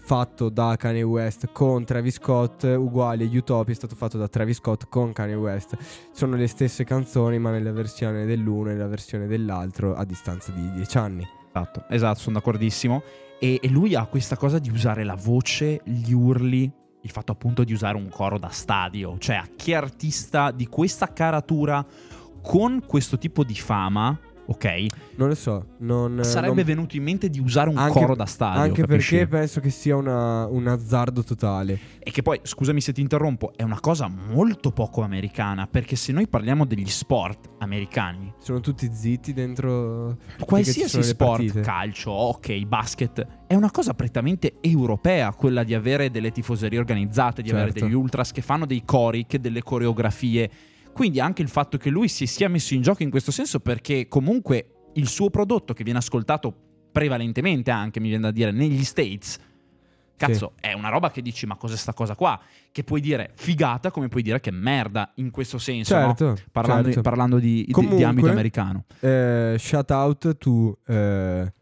fatto da Kanye West con Travis Scott, uguale Utopia è stato fatto da Travis Scott con Kanye West. Sono le stesse canzoni, ma nella versione dell'uno e nella versione dell'altro a distanza di dieci anni. Esatto, esatto, sono d'accordissimo. E, e lui ha questa cosa di usare la voce, gli urli, il fatto appunto di usare un coro da stadio. Cioè, a che artista di questa caratura con questo tipo di fama, ok, Non lo so, non sarebbe non- venuto in mente di usare un Anche- coro da stadio. Anche capisci? perché penso che sia una- un azzardo totale. E che poi, scusami se ti interrompo, è una cosa molto poco americana, perché se noi parliamo degli sport americani, Sono tutti zitti dentro qualsiasi sport, partite. calcio, hockey, basket, è una cosa prettamente europea quella di avere delle tifoserie organizzate, di avere Certo. degli ultras che fanno dei cori, che delle coreografie. Quindi anche il fatto che lui si sia messo in gioco in questo senso perché comunque il suo prodotto che viene ascoltato prevalentemente anche, mi viene da dire, negli States, cazzo, è una roba che dici ma cos'è sta cosa qua? Che puoi dire figata come puoi dire che merda in questo senso, no? Certo, Parlando, certo. parlando di, di- di Comunque- ambito americano. Eh, shout out to eh,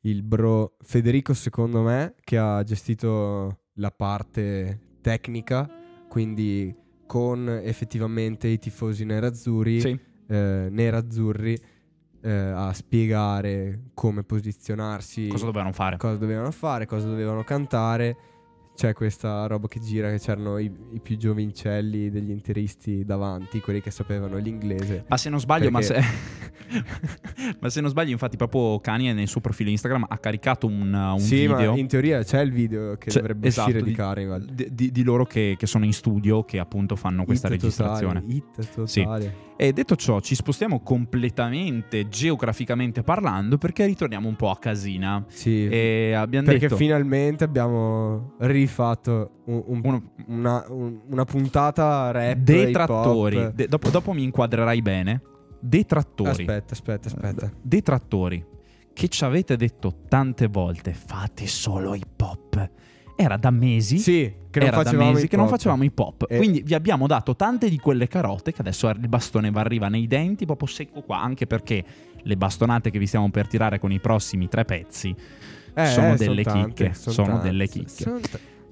il bro Federico, secondo me, che ha gestito la parte tecnica, quindi con effettivamente i tifosi nerazzurri, Sì. eh, nerazzurri, eh, a spiegare come posizionarsi, Cosa dovevano fare? cosa dovevano fare, cosa dovevano cantare. C'è questa roba che gira che c'erano i, i più giovincelli degli interisti davanti, quelli che sapevano l'inglese. Ma se non sbaglio, ma se... Perché- (laughs) ma se non sbaglio, infatti, proprio Kanye nel suo profilo Instagram ha caricato un, un sì, video ma in teoria c'è il video che Cioè, dovrebbe esatto, uscire di di- Carnival. di, di- di loro che, che sono in studio, che appunto fanno questa Hit registrazione. Totale, hit Sì. totale. E detto ciò, ci spostiamo completamente geograficamente parlando perché ritorniamo un po' a casina. Sì. E abbiamo perché detto finalmente abbiamo rifatto un- un- uno- una, un- una puntata rap. detrattori. De- dopo, dopo mi inquadrerai bene. Detrattori. Aspetta, aspetta, aspetta. Detrattori. Che ci avete detto tante volte, fate solo hip hop. Era da mesi Sì, che non era da facevamo mesi che non facevamo hip hop. E- Quindi vi abbiamo dato tante di quelle carote che adesso il bastone va arriva nei denti, proprio secco qua. Anche perché le bastonate che vi stiamo per tirare con i prossimi tre pezzi Eh, sono eh, delle son tante, chicche. son sono tante. delle chicche. Sono,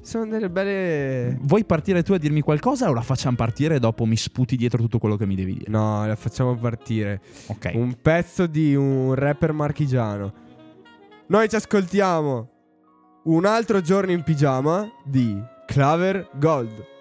sono delle belle. Vuoi partire tu a dirmi qualcosa o la facciamo partire e dopo mi sputi dietro tutto quello che mi devi dire? No, la facciamo partire. Ok. Un pezzo di un rapper marchigiano. Noi ci ascoltiamo un altro giorno in pigiama di Claver Gold.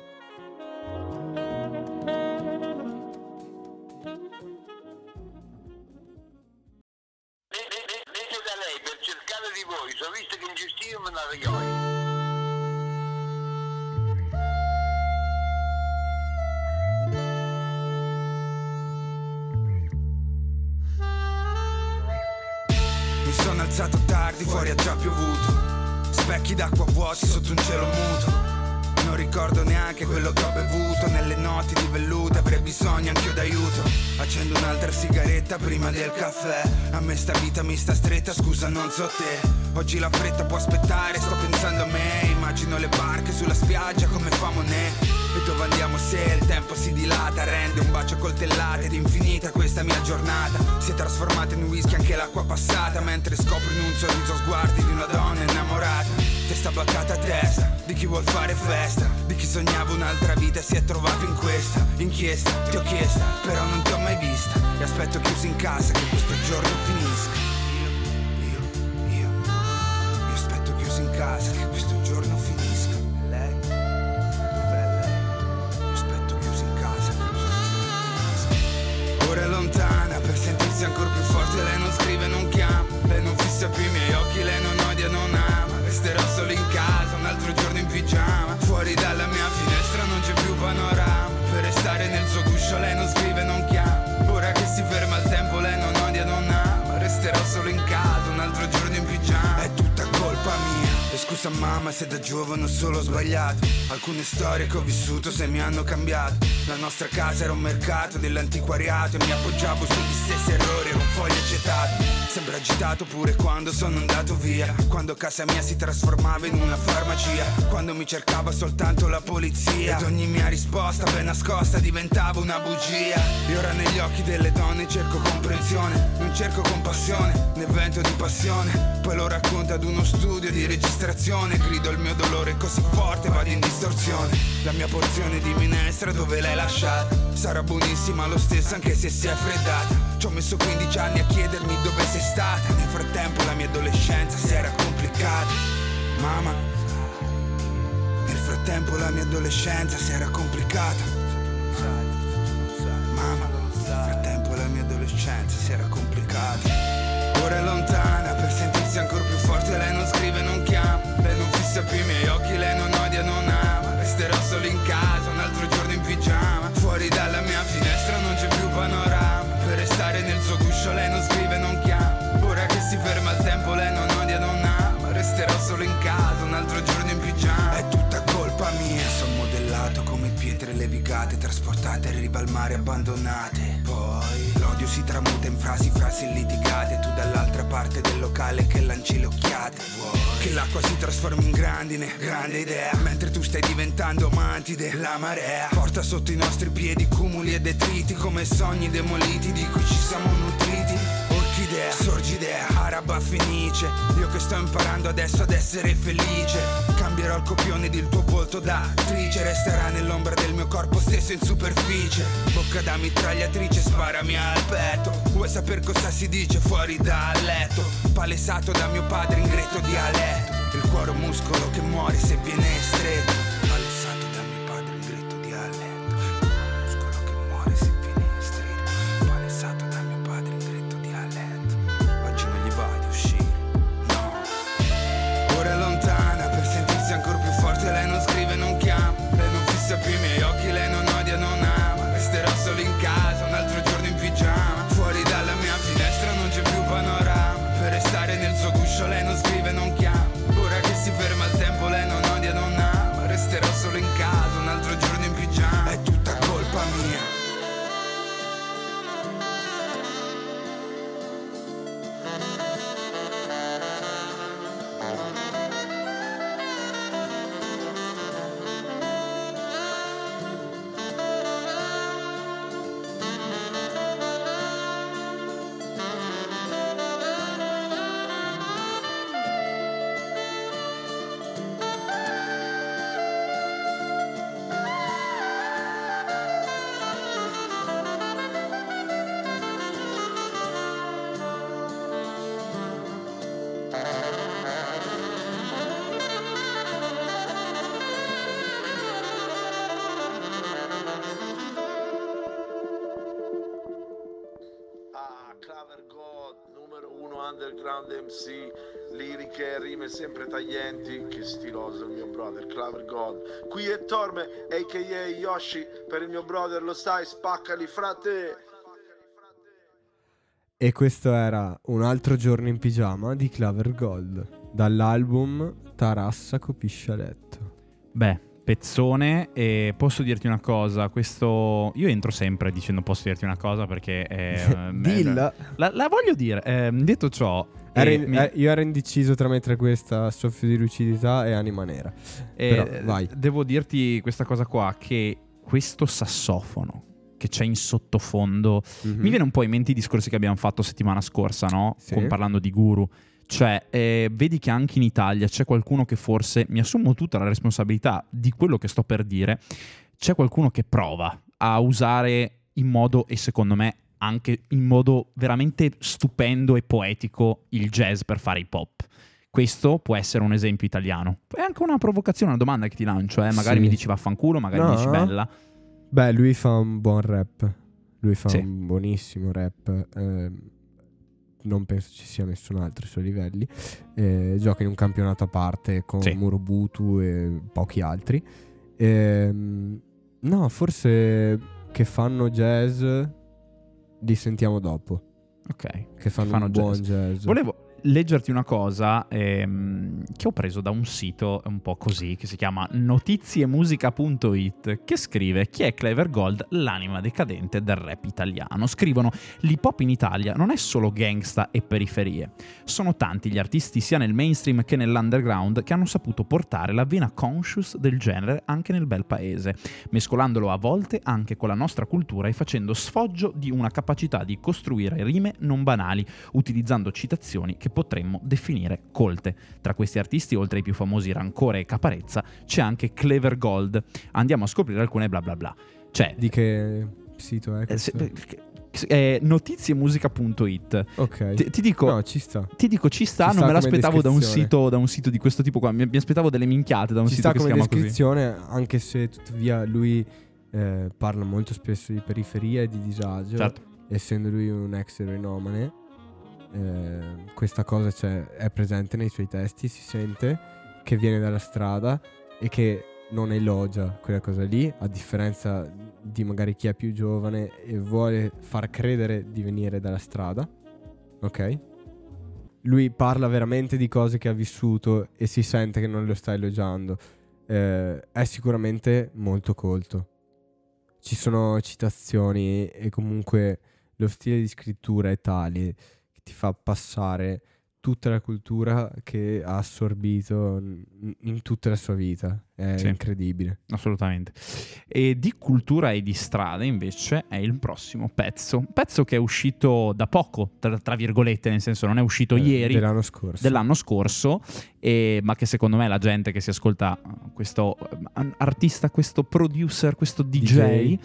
Oggi la fretta può aspettare, sto pensando a me Immagino le barche sulla spiaggia come fa Monet. E dove andiamo se il tempo si dilata Rende un bacio a coltellate ed infinita questa mia giornata. Si è trasformata in whisky anche l'acqua passata Mentre scopro in un sorriso sguardi di una donna innamorata. Testa baccata a testa di chi vuol fare festa Di chi sognava un'altra vita e si è trovato in questa Inchiesta, ti ho chiesta, però non ti ho mai vista E aspetto chiuso in casa che questo giorno finisca chiuso scusa mamma se da giovane ho solo sbagliato. Alcune storie che ho vissuto se mi hanno cambiato. La nostra casa era un mercato dell'antiquariato E mi appoggiavo sugli stessi errori, ero un foglio acetato. Sembra agitato pure quando sono andato via. Quando casa mia si trasformava in una farmacia. Quando mi cercava soltanto la polizia. Ed ogni mia risposta ben nascosta diventava una bugia. E ora negli occhi delle donne cerco comprensione. Non cerco compassione, né vento di passione Poi lo racconto ad uno studio di registrazione. Grido il mio dolore così forte vado in distorsione. La mia porzione di minestra dove l'hai lasciata? Sarà buonissima lo stesso anche se si è freddata Ci ho messo 15 anni a chiedermi dove sei stata. Nel frattempo la mia adolescenza si era complicata. Mamma Nel frattempo la mia adolescenza si era complicata. Mamma Nel frattempo la mia adolescenza si era complicata. Ora è ancora forte Lei non scrive, non chiama Lei non fissa più i miei occhi Lei non odia, non ama. Resterò solo in casa Un altro giorno in pigiama. Fuori dalla mia finestra non c'è più panorama. Per restare nel suo guscio Lei non scrive, non chiama. Ora che si ferma il tempo Lei non odia, non ama. Resterò solo in casa Un altro giorno in pigiama. È tutta colpa mia. Sono modellato come pietre levigate Trasportate in riva al mare abbandonate. Poi l'odio si tramuta in frasi, frasi litigate. Tu dall'altra parte del locale che lanci Che l'acqua si trasformi in grandine, grande idea. Mentre tu stai diventando mantide, la marea Porta sotto i nostri piedi cumuli e detriti Come sogni demoliti di cui ci siamo nutriti Orchidea, sorgidea, araba fenice. Io che sto imparando adesso ad essere felice. Cambierò il copione del tuo volto da attrice. Resterà nell'ombra del mio corpo stesso in superficie. Bocca da mitragliatrice, sparami al petto. Vuoi saper cosa si dice fuori dal letto? Palesato da mio padre in greto dialetto. Il cuore muscolo che muore se viene stretto underground MC, liriche e rime sempre taglienti. Che stiloso il mio brother, Claver God. Qui è Torme, a.k.a. Yoshi, per il mio brother lo sai, spaccali frate. E questo era un altro giorno in pigiama di Claver Gold, dall'album Tarassa Copiscia Letto. Beh, pezzone e posso dirti una cosa, questo io entro sempre dicendo posso dirti una cosa perché (laughs) eh, Dilla. la, la voglio dire, eh, detto ciò eh, in- mi- eh, io ero indeciso tra mettere questa soffio di lucidità e anima nera. eh, però, vai. devo dirti questa cosa qua che questo sassofono che c'è in sottofondo Mhm. mi viene un po' in mente i discorsi che abbiamo fatto settimana scorsa, no? Sì. Con- parlando di guru. Cioè, eh, vedi che anche in Italia c'è qualcuno che forse, mi assumo tutta la responsabilità di quello che sto per dire, c'è qualcuno che prova a usare in modo, e secondo me anche in modo veramente stupendo e poetico, il jazz per fare hip hop. Questo può essere un esempio italiano. È anche una provocazione, una domanda che ti lancio, eh? magari Sì. mi dici vaffanculo, magari No. mi dici bella. Beh, lui fa un buon rap. Lui fa Sì. un buonissimo rap. ehm, non penso ci sia nessun altro ai suoi livelli. Eh, gioca in un campionato a parte con Sì. Murobutu e pochi altri. Ehm, no, forse che fanno jazz li sentiamo dopo. Ok. Che fanno, fanno un buon jazz. Volevo leggerti una cosa ehm, che ho preso da un sito un po' così che si chiama notiziemusica.it che scrive chi è Clever Gold, l'anima decadente del rap italiano. Scrivono l'hip hop in Italia non è solo gangsta e periferie. Sono tanti gli artisti sia nel mainstream che nell'underground che hanno saputo portare la vena conscious del genere anche nel bel paese, mescolandolo a volte anche con la nostra cultura e facendo sfoggio di una capacità di costruire rime non banali utilizzando citazioni che potremmo definire colte. Tra questi artisti, oltre ai più famosi Rancore e Caparezza, c'è anche Clever Gold. Andiamo a scoprire alcune bla bla bla. Cioè, Di che sito è? eh, questo? se- eh, notiziemusica.it. ok. Ti, ti dico, no, ci sta. ti dico, ci sta, Ci non sta me come l'aspettavo da un, sito, da un sito di questo tipo qua. Mi, mi aspettavo delle minchiate da un Ci sito sta che si come chiama così. descrizione, anche se tuttavia lui eh, parla molto spesso di periferia e di disagio. Certo. essendo lui un ex eroinomane, eh, questa cosa c'è- è presente nei suoi testi, si sente che viene dalla strada e che non elogia quella cosa lì, a differenza di magari chi è più giovane e vuole far credere di venire dalla strada, ok? Lui parla veramente di cose che ha vissuto e si sente che non lo sta elogiando. Eh, è sicuramente molto colto ci sono citazioni e comunque lo stile di scrittura è tale ti fa passare tutta la cultura che ha assorbito in, tutta la sua vita. È Sì. incredibile. Assolutamente. E di cultura e di strada invece è il prossimo pezzo. Un pezzo che è uscito da poco, tra, tra virgolette, nel senso non è uscito Eh, ieri. Dell'anno scorso. dell'anno scorso, e- ma che secondo me la gente che si ascolta questo eh, artista, questo producer, questo DJ, DJ.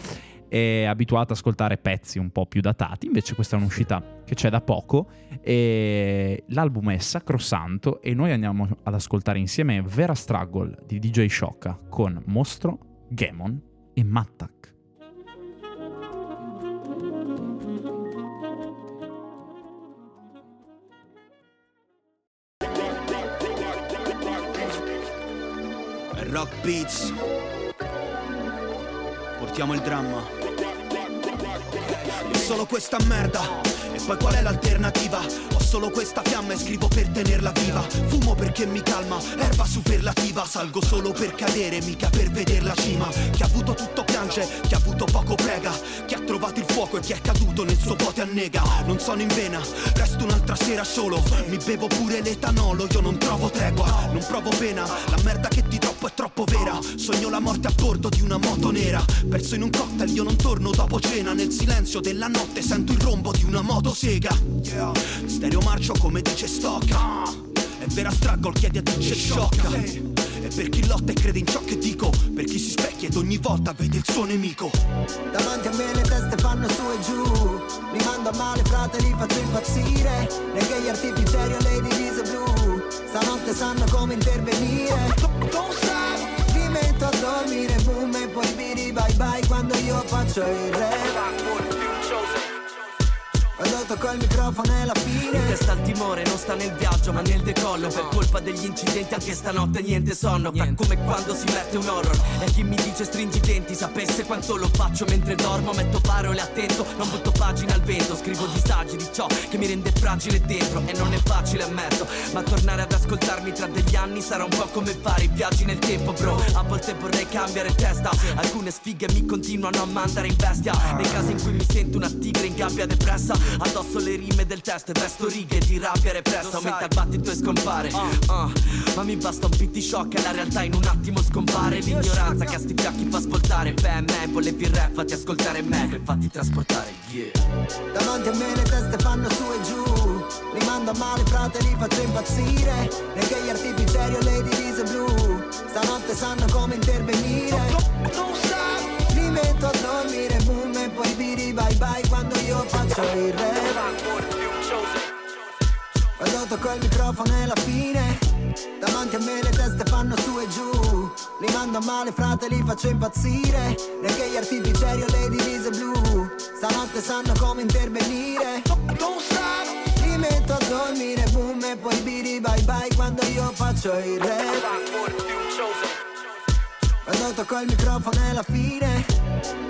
È abituato ad ascoltare pezzi un po' più datati, invece questa è un'uscita che c'è da poco e l'album è Sacrosanto e noi andiamo ad ascoltare insieme Vera Struggle di DJ Sciocca con Mostro, Gemon e Mattak. Rock Beats. Portiamo il dramma. È solo questa merda. E poi qual è l'alternativa? Ho solo questa fiamma e scrivo per tenerla viva. Fumo perché mi calma, erba superlativa. Salgo solo per cadere, mica per vedere la cima. Chi ha avuto tutto piange, chi ha avuto poco prega. Chi ha trovato il fuoco e chi è caduto nel suo pote annega. Non sono in vena, resto un'altra sera solo. Mi bevo pure l'etanolo, io non trovo tregua, non provo pena. La merda che ti troppo è troppo vera. Sogno la morte a bordo di una moto nera. Perso in un cocktail, io non torno dopo cena. Nel silenzio della notte sento il rombo di una motosega. Yeah. Stereo marcio come dice Stock. È vera struggle, chiedi a dice sciocca. E per chi lotta e crede in ciò che dico, per chi si specchia ed ogni volta vede il suo nemico. Davanti a me le teste fanno su e giù Li mando a male frate, li faccio impazzire Neanche gli artificieri o le divise blu Stanotte sanno come intervenire. Mi metto a dormire, boom e poi biri bye bye Quando io faccio il re Quando tocco il microfono e la In fine testa al timore non sta nel viaggio ma nel decollo. Per colpa degli incidenti anche stanotte niente sonno. Fa come quando si mette un horror. E chi mi dice stringi i denti Sapesse quanto lo faccio mentre dormo. Metto parole attento, non butto pagine al vento. Scrivo disagi di ciò che mi rende fragile dentro. E non è facile ammetto. Ma tornare ad ascoltarmi tra degli anni Sarà un po' come fare i viaggi nel tempo bro. A volte vorrei cambiare testa. Alcune sfighe mi continuano a mandare in bestia. Nei casi in cui mi sento una tigre in gabbia depressa Addosso le rime del testo e vesto righe di rabbia repressa. Aumenta il battito e scompare. Ah, Ma mi basta un beat di shock e la realtà in un attimo scompare. L'ignoranza che a sti fiacchi fa ascoltare Beh, me, volevi il rap, fatti ascoltare me. Per fatti trasportare, yeah. Davanti a me le teste fanno su e giù. Li mando a male frate, li faccio impazzire. Perché gli artificieri o le divise blu Stanotte sanno come intervenire. Li metto a dormire, boom E poi biri bye bye quando io faccio il rap Quando tocco il microfono è la fine. Davanti a me le teste fanno su e giù. Li mando a male frate, li faccio impazzire. Perché gli artificieri o le divise blu Stanotte sanno come intervenire. Li metto a dormire, boom E poi biri bye bye quando io faccio il rap Quando tocco il microfono è la fine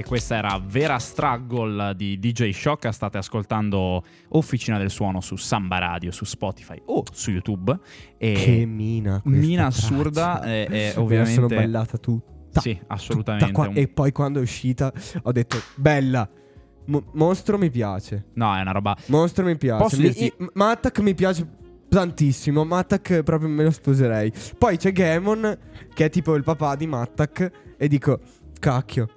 E questa era Vera Struggle di DJ Shock. State ascoltando Officina del Suono su Samba Radio, su Spotify o su YouTube. E Che mina mina assurda. E, e ovviamente. sono ballata tutta Sì, tutta assolutamente. qua- Un- E poi quando è uscita ho detto Bella Mo- Mostro mi piace No, è una roba. Mostro mi piace Mi- dirti- i- Matak mi piace tantissimo Matak proprio me lo sposerei Poi c'è Gamon Che è tipo il papà di Matak E dico Cacchio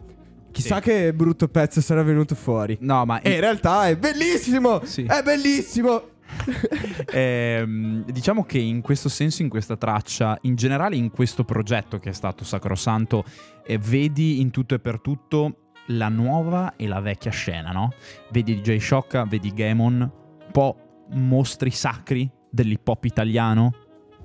Chissà Sì. che brutto pezzo sarà venuto fuori No, ma. E in realtà è bellissimo Sì. È bellissimo (laughs) Ehm, diciamo che in questo senso, in questa traccia, in generale in questo progetto che è stato Sacrosanto, eh, vedi in tutto e per tutto la nuova e la vecchia scena, no? Vedi DJ Shock, vedi Gamon, un po' mostri sacri dell'hip hop italiano,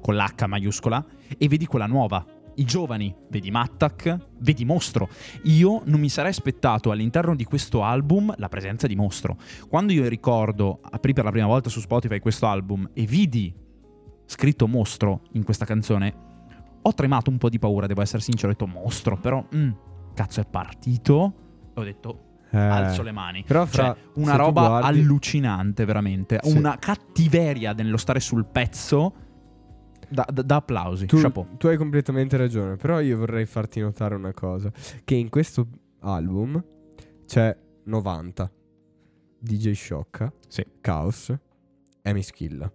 con l'H maiuscola, e vedi quella nuova. I giovani, vedi Mattak, vedi Mostro. Io non mi sarei aspettato all'interno di questo album la presenza di Mostro. Quando io ricordo, aprì per la prima volta su Spotify questo album e vidi scritto Mostro in questa canzone, ho tremato un po' di paura, devo essere sincero, ho detto Mostro, però mm, cazzo è partito e ho detto Eh, alzo le mani. Però fra Cioè, una roba guardi- allucinante, veramente. Sì. Una cattiveria nello stare sul pezzo. Da, da- da applausi. tu, tu hai completamente ragione, però io vorrei farti notare una cosa, che in questo album c'è 90 DJ Sciocca, Sì. Chaos e Mischilla.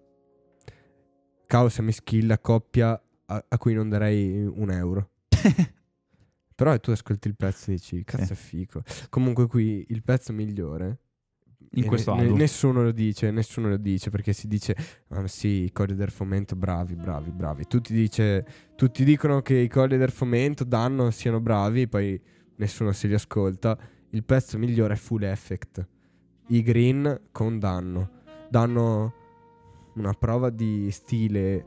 Chaos e Mischilla, coppia a, a cui non darei un euro. (laughs) però tu ascolti il pezzo e dici, cazzo è fico. Comunque qui il pezzo migliore... In questo ne- album. Nessuno lo dice, nessuno lo dice perché si dice, ah sì, i cori del fomento, bravi, bravi, bravi. Tutti, dice, tutti dicono che i cori del fomento danno siano bravi, poi nessuno se li ascolta. Il pezzo migliore è Full Effect. I Green con danno. Danno una prova di stile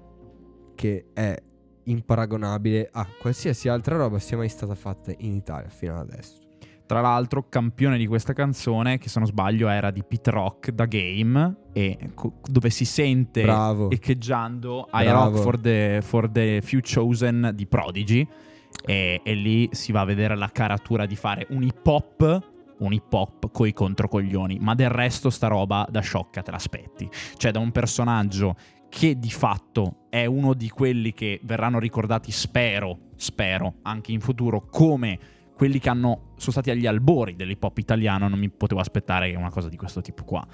che è imparagonabile a qualsiasi altra roba sia mai stata fatta in Italia fino ad adesso. Tra l'altro, campione di questa canzone, che se non sbaglio era di Pete Rock da Game, e co- dove si sente Bravo. echeggiando I Bravo. Rock for the, for the Few Chosen di Prodigy. E, e lì si va a vedere la caratura di fare un hip hop. Un hip hop coi controcoglioni, ma del resto sta roba da sciocca te l'aspetti. Cioè, da un personaggio che di fatto è uno di quelli che verranno ricordati, spero, spero, anche in futuro, come quelli che hanno, sono stati agli albori dell'hip hop italiano, non mi potevo aspettare una cosa di questo tipo qua.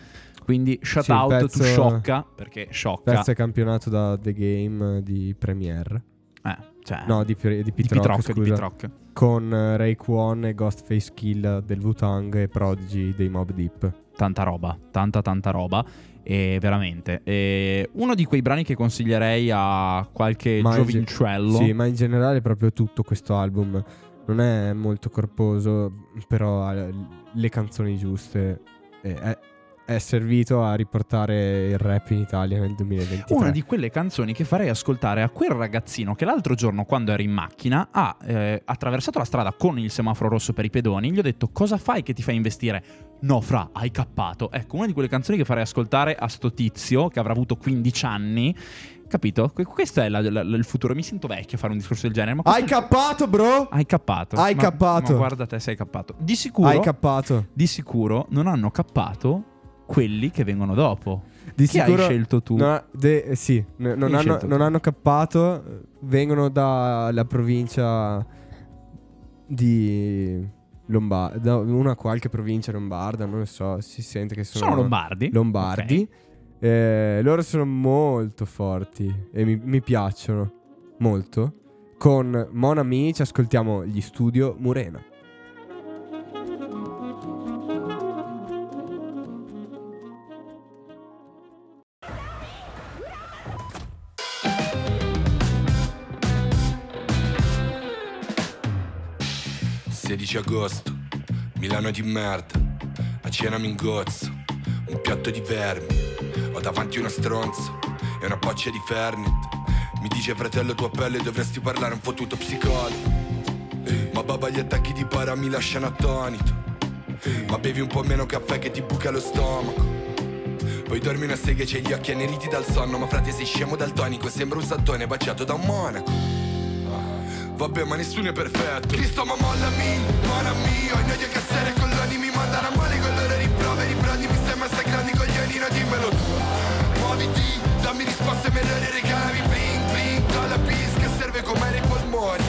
Quindi shout Sì, il out pezzo- to Sciocca, perché Sciocca... Pezzo è campionato da The Game di Premiere. Eh, cioè, No, di, di di Pete Pete Rock, Rock, di scusa. Pete Rock. Con eh, Ray Kwon e Ghostface Kill del Wu-Tang e Prodigy dei Mob Deep. Tanta roba, tanta tanta roba. E veramente. E uno di quei brani che consiglierei a qualche Ma in ge- giovincello. Sì, ma in generale proprio tutto questo album non è molto corposo, però ha le canzoni giuste. È, è servito a riportare il rap in Italia nel 2023. Una di quelle canzoni che farei ascoltare a quel ragazzino che l'altro giorno, quando era in macchina, ha eh, attraversato la strada con il semaforo rosso per i pedoni. Gli ho detto: Cosa fai che ti fai investire? No, fra, hai cappato. Ecco, una di quelle canzoni che farei ascoltare a sto tizio che avrà avuto 15 anni. Capito? Que- Questo è la- la- il futuro. Mi sento vecchio a fare un discorso del genere. Ma Hai cappato, bro? Hai cappato. Hai Ma- cappato. Ma guarda te, sei cappato. Di sicuro. Hai cappato. di sicuro non hanno cappato quelli che vengono dopo. Di Chi hai sicuro scelto tu? No, de- eh, sì, n- non, hai hanno, non tu? hanno cappato. Vengono dalla provincia di Lombardia. Da una qualche provincia lombarda, non lo so. Si sente che sono, Sono lombardi. lombardi. Eh, loro sono molto forti e mi, mi piacciono molto. Con Mon Ami ci ascoltiamo gli studio Murena. ok. 16 agosto, Milano di merda, a cena mi ingozzo, un piatto di vermi, ho davanti una stronza e una boccia di Fernet. Mi dice fratello tua pelle dovresti parlare un fottuto psicologo. Ma baba gli attacchi di para mi lasciano attonito. Ma bevi un po' meno caffè che ti buca lo stomaco. Poi dormi una sega e c'hai gli occhi anneriti dal sonno Ma frate sei scemo dal tonico Sembra un santone baciato da un monaco Vabbè ma nessuno è perfetto Cristo ma mollami, mollami Ho in odio cazzare colloni Mi mandano a male con loro rimproveri Brodi mi stai massacrando coglionino Dimmelo tu. Muoviti, dammi risposte migliori Regalami bling bling Dalla bis che serve come ai polmoni.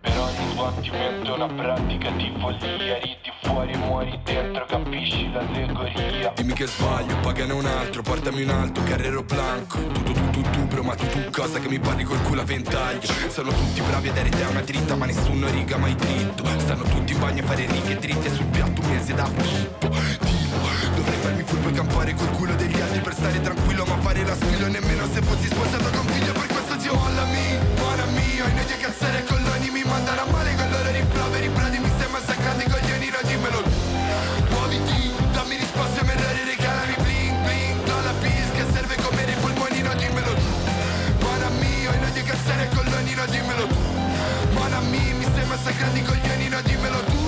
Per ogni sbattimento una pratica di follia Ridi fuori, muori dentro, capisci l'allegoria Dimmi che sbaglio, pagane un altro, portami un altro, carrero blanco. Tu tu tu tu tu, bro, ma tu tu cosa che mi parli col culo a ventaglio. Sono tutti bravi a dare te una dritta, ma nessuno riga mai dritto. Stanno tutti in bagno a fare righe dritte sul piatto un mese da Pippo. Dovrei farmi furbo e campare col culo degli altri per stare tranquillo, ma fare la squillo nemmeno se fossi sposato con figlio. Per questo zio mollami, buona mia, in odio cazzare colloni mi mandano a male mi stai massacrando i coglioni, no dimmelo tu.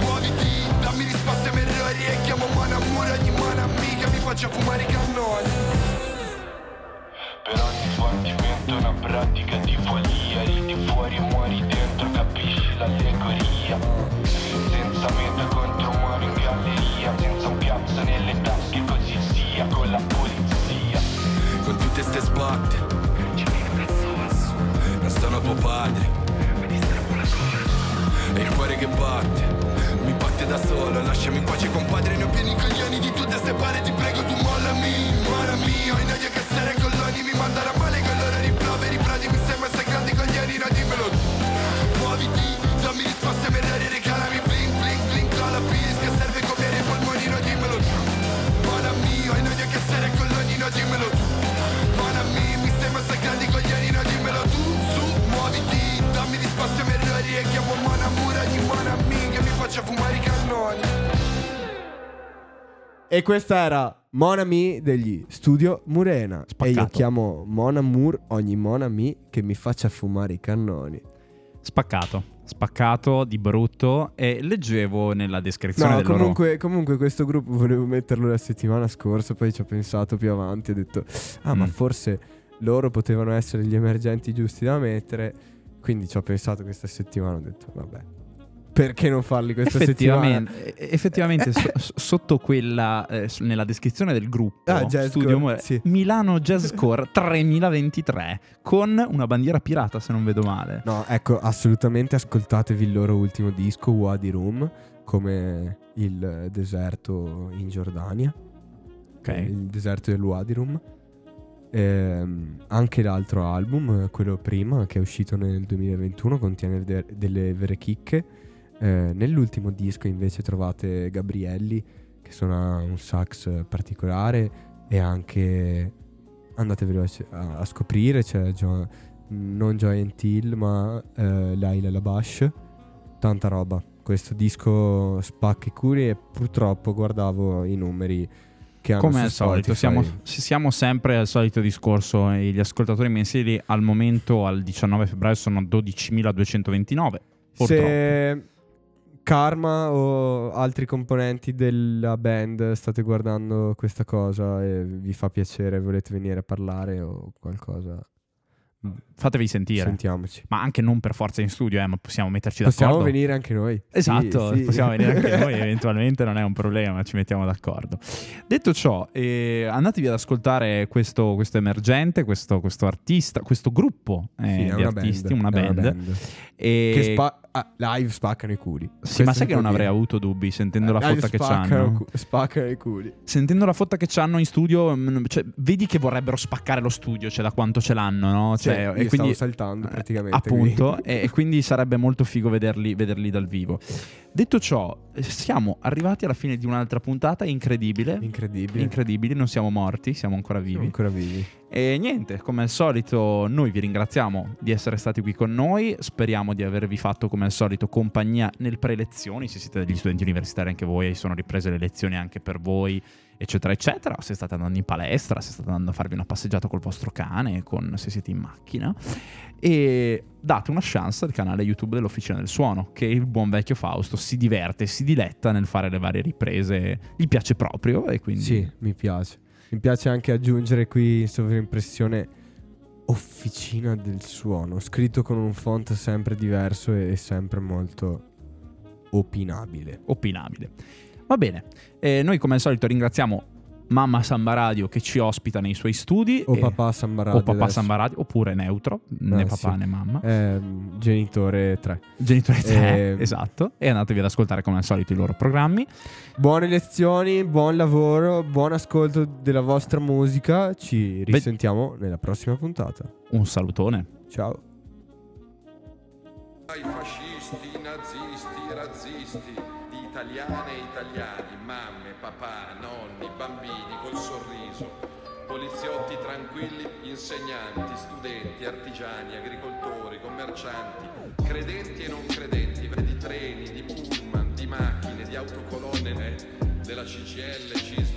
Muoviti, dammi risposte migliori e chiamo Mona Mura ogni Mona amica mi faccia fumare i cannoni. Per ogni sbattimento una pratica di follia Ridi fuori e muori dentro, capisci l'allegoria. Senza meta contro muori in galleria Senza un cazzo nelle tasche così sia Con la polizia Con tutte ste sbatte Non sono tuo padre E il cuore che batte Mi batte da solo. Lasciami in pace compadre Ne ho pieni coglioni di tutte ste pare. Ti prego tu mollami Mollami. Ho in odio cazzare colloni Mi mandano a male con loro rimproveri Bradi mi stai massacrando i coglioni No dimmelo tu Muoviti Dammi risposte migliori Regalami. Bling bling bling Cola bis Che serve come i polmoni No dimmelo tu Mollami Ho in odio cazzare colloni No dimmelo tu Mollami Mi stai massacrando i coglioni No dimmelo tu Su Muoviti Dammi risposte migliori E Mi faccia fumare i cannoni E questa era Monami degli Studio Murena. E io Spaccato. chiamo Mona Moore ogni Monami che mi faccia fumare i cannoni. Spaccato. Spaccato di brutto. E leggevo nella descrizione No, comunque, comunque questo gruppo volevo metterlo la settimana scorsa, poi ci ho pensato più avanti e ho detto, ah ma Mm. forse loro potevano essere gli emergenti giusti da mettere, quindi ci ho pensato questa settimana, ho detto, vabbè, perché non farli questa settimana? Effettivamente, eh, effettivamente so- so- sotto quella, eh, nella descrizione del gruppo, Ah, Studio Core, Mo- sì. Milano Jazz (laughs) Core 3023, con una bandiera pirata se non vedo male. No, ecco, assolutamente ascoltatevi il loro ultimo disco, Wadi Room, come il deserto in Giordania. Ok. Il deserto del Wadi Rum. Ehm, anche l'altro album, eh, quello prima, che è uscito nel 2021, contiene de- delle vere chicche. Eh, nell'ultimo disco invece trovate Gabrielli, che suona un sax particolare, e anche andatevelo a, a- scoprire, c'è Gio- non Giant Hill, ma eh, Laila Labash. Tanta roba. Questo disco spacca i curi e purtroppo guardavo i numeri che hanno Come al solito, siamo, si- siamo sempre al solito discorso. e Gli ascoltatori mensili al momento, al 19 febbraio, sono 12.229. Purtroppo. Se Karma o altri componenti della band? State guardando questa cosa e vi fa piacere, volete venire a parlare o qualcosa, Fatevi sentire. sentiamoci. Ma anche non per forza in studio, eh, ma possiamo metterci Possiamo d'accordo. venire anche noi. Esatto, Sì, sì. possiamo venire anche noi, (laughs) eventualmente non è un problema, ci mettiamo d'accordo. Detto ciò, eh, andatevi ad ascoltare questo, questo emergente, questo, questo artista, questo gruppo eh, Sì, di una artisti, band, una band. band. E- Che spa- ah, live spaccano i culi. Sì, Questo ma sai che non avrei avuto dubbi sentendo la Live fotta che c'hanno? cu- spaccano i culi. Sentendo la fotta che c'hanno in studio, mm, cioè, vedi che vorrebbero spaccare lo studio, cioè da quanto ce l'hanno, no? Sì, Io stavo saltando praticamente, Appunto, quindi. (laughs) e, quindi sarebbe molto figo vederli, vederli dal vivo. Detto ciò, eh, siamo arrivati alla fine di un'altra puntata incredibile. Incredibile. Incredibile, non siamo morti, siamo ancora vivi. Siamo ancora vivi. E niente, come al solito, noi vi ringraziamo di essere stati qui con noi. Speriamo di avervi fatto, come al solito, compagnia nel pre-elezioni. Se siete degli studenti universitari, anche voi, sono riprese le lezioni anche per voi, eccetera, eccetera. Se state andando in palestra, se state andando a farvi una passeggiata col vostro cane, con- se siete in macchina. E date una chance al canale YouTube dell'Officina del Suono, che il buon vecchio Fausto si diverte, si diletta nel fare le varie riprese. Gli piace proprio e quindi... Sì, mi piace. Mi piace anche aggiungere qui in sovraimpressione Officina del suono, scritto con un font sempre diverso e sempre molto opinabile. opinabile. Va bene, Eh, noi come al solito ringraziamo Mamma Samba Radio che ci ospita nei suoi studi. O e- papà Samba Radio O papà adesso. Samba Radio, oppure neutro, né Eh, papà sì. né mamma. Ehm, genitore 3. Genitore 3, Ehm, esatto. E andatevi ad ascoltare come al solito i loro programmi. Buone lezioni, buon lavoro, buon ascolto della vostra musica. Ci risentiamo nella prossima puntata. Un salutone. Ciao. Ai fascisti, nazisti, razzisti, italiani, papà, nonni, bambini col sorriso, poliziotti tranquilli, insegnanti, studenti, artigiani, agricoltori, commercianti, credenti e non credenti, di treni, di pullman, di macchine, di autocolonne, eh, della CGL, Cisle,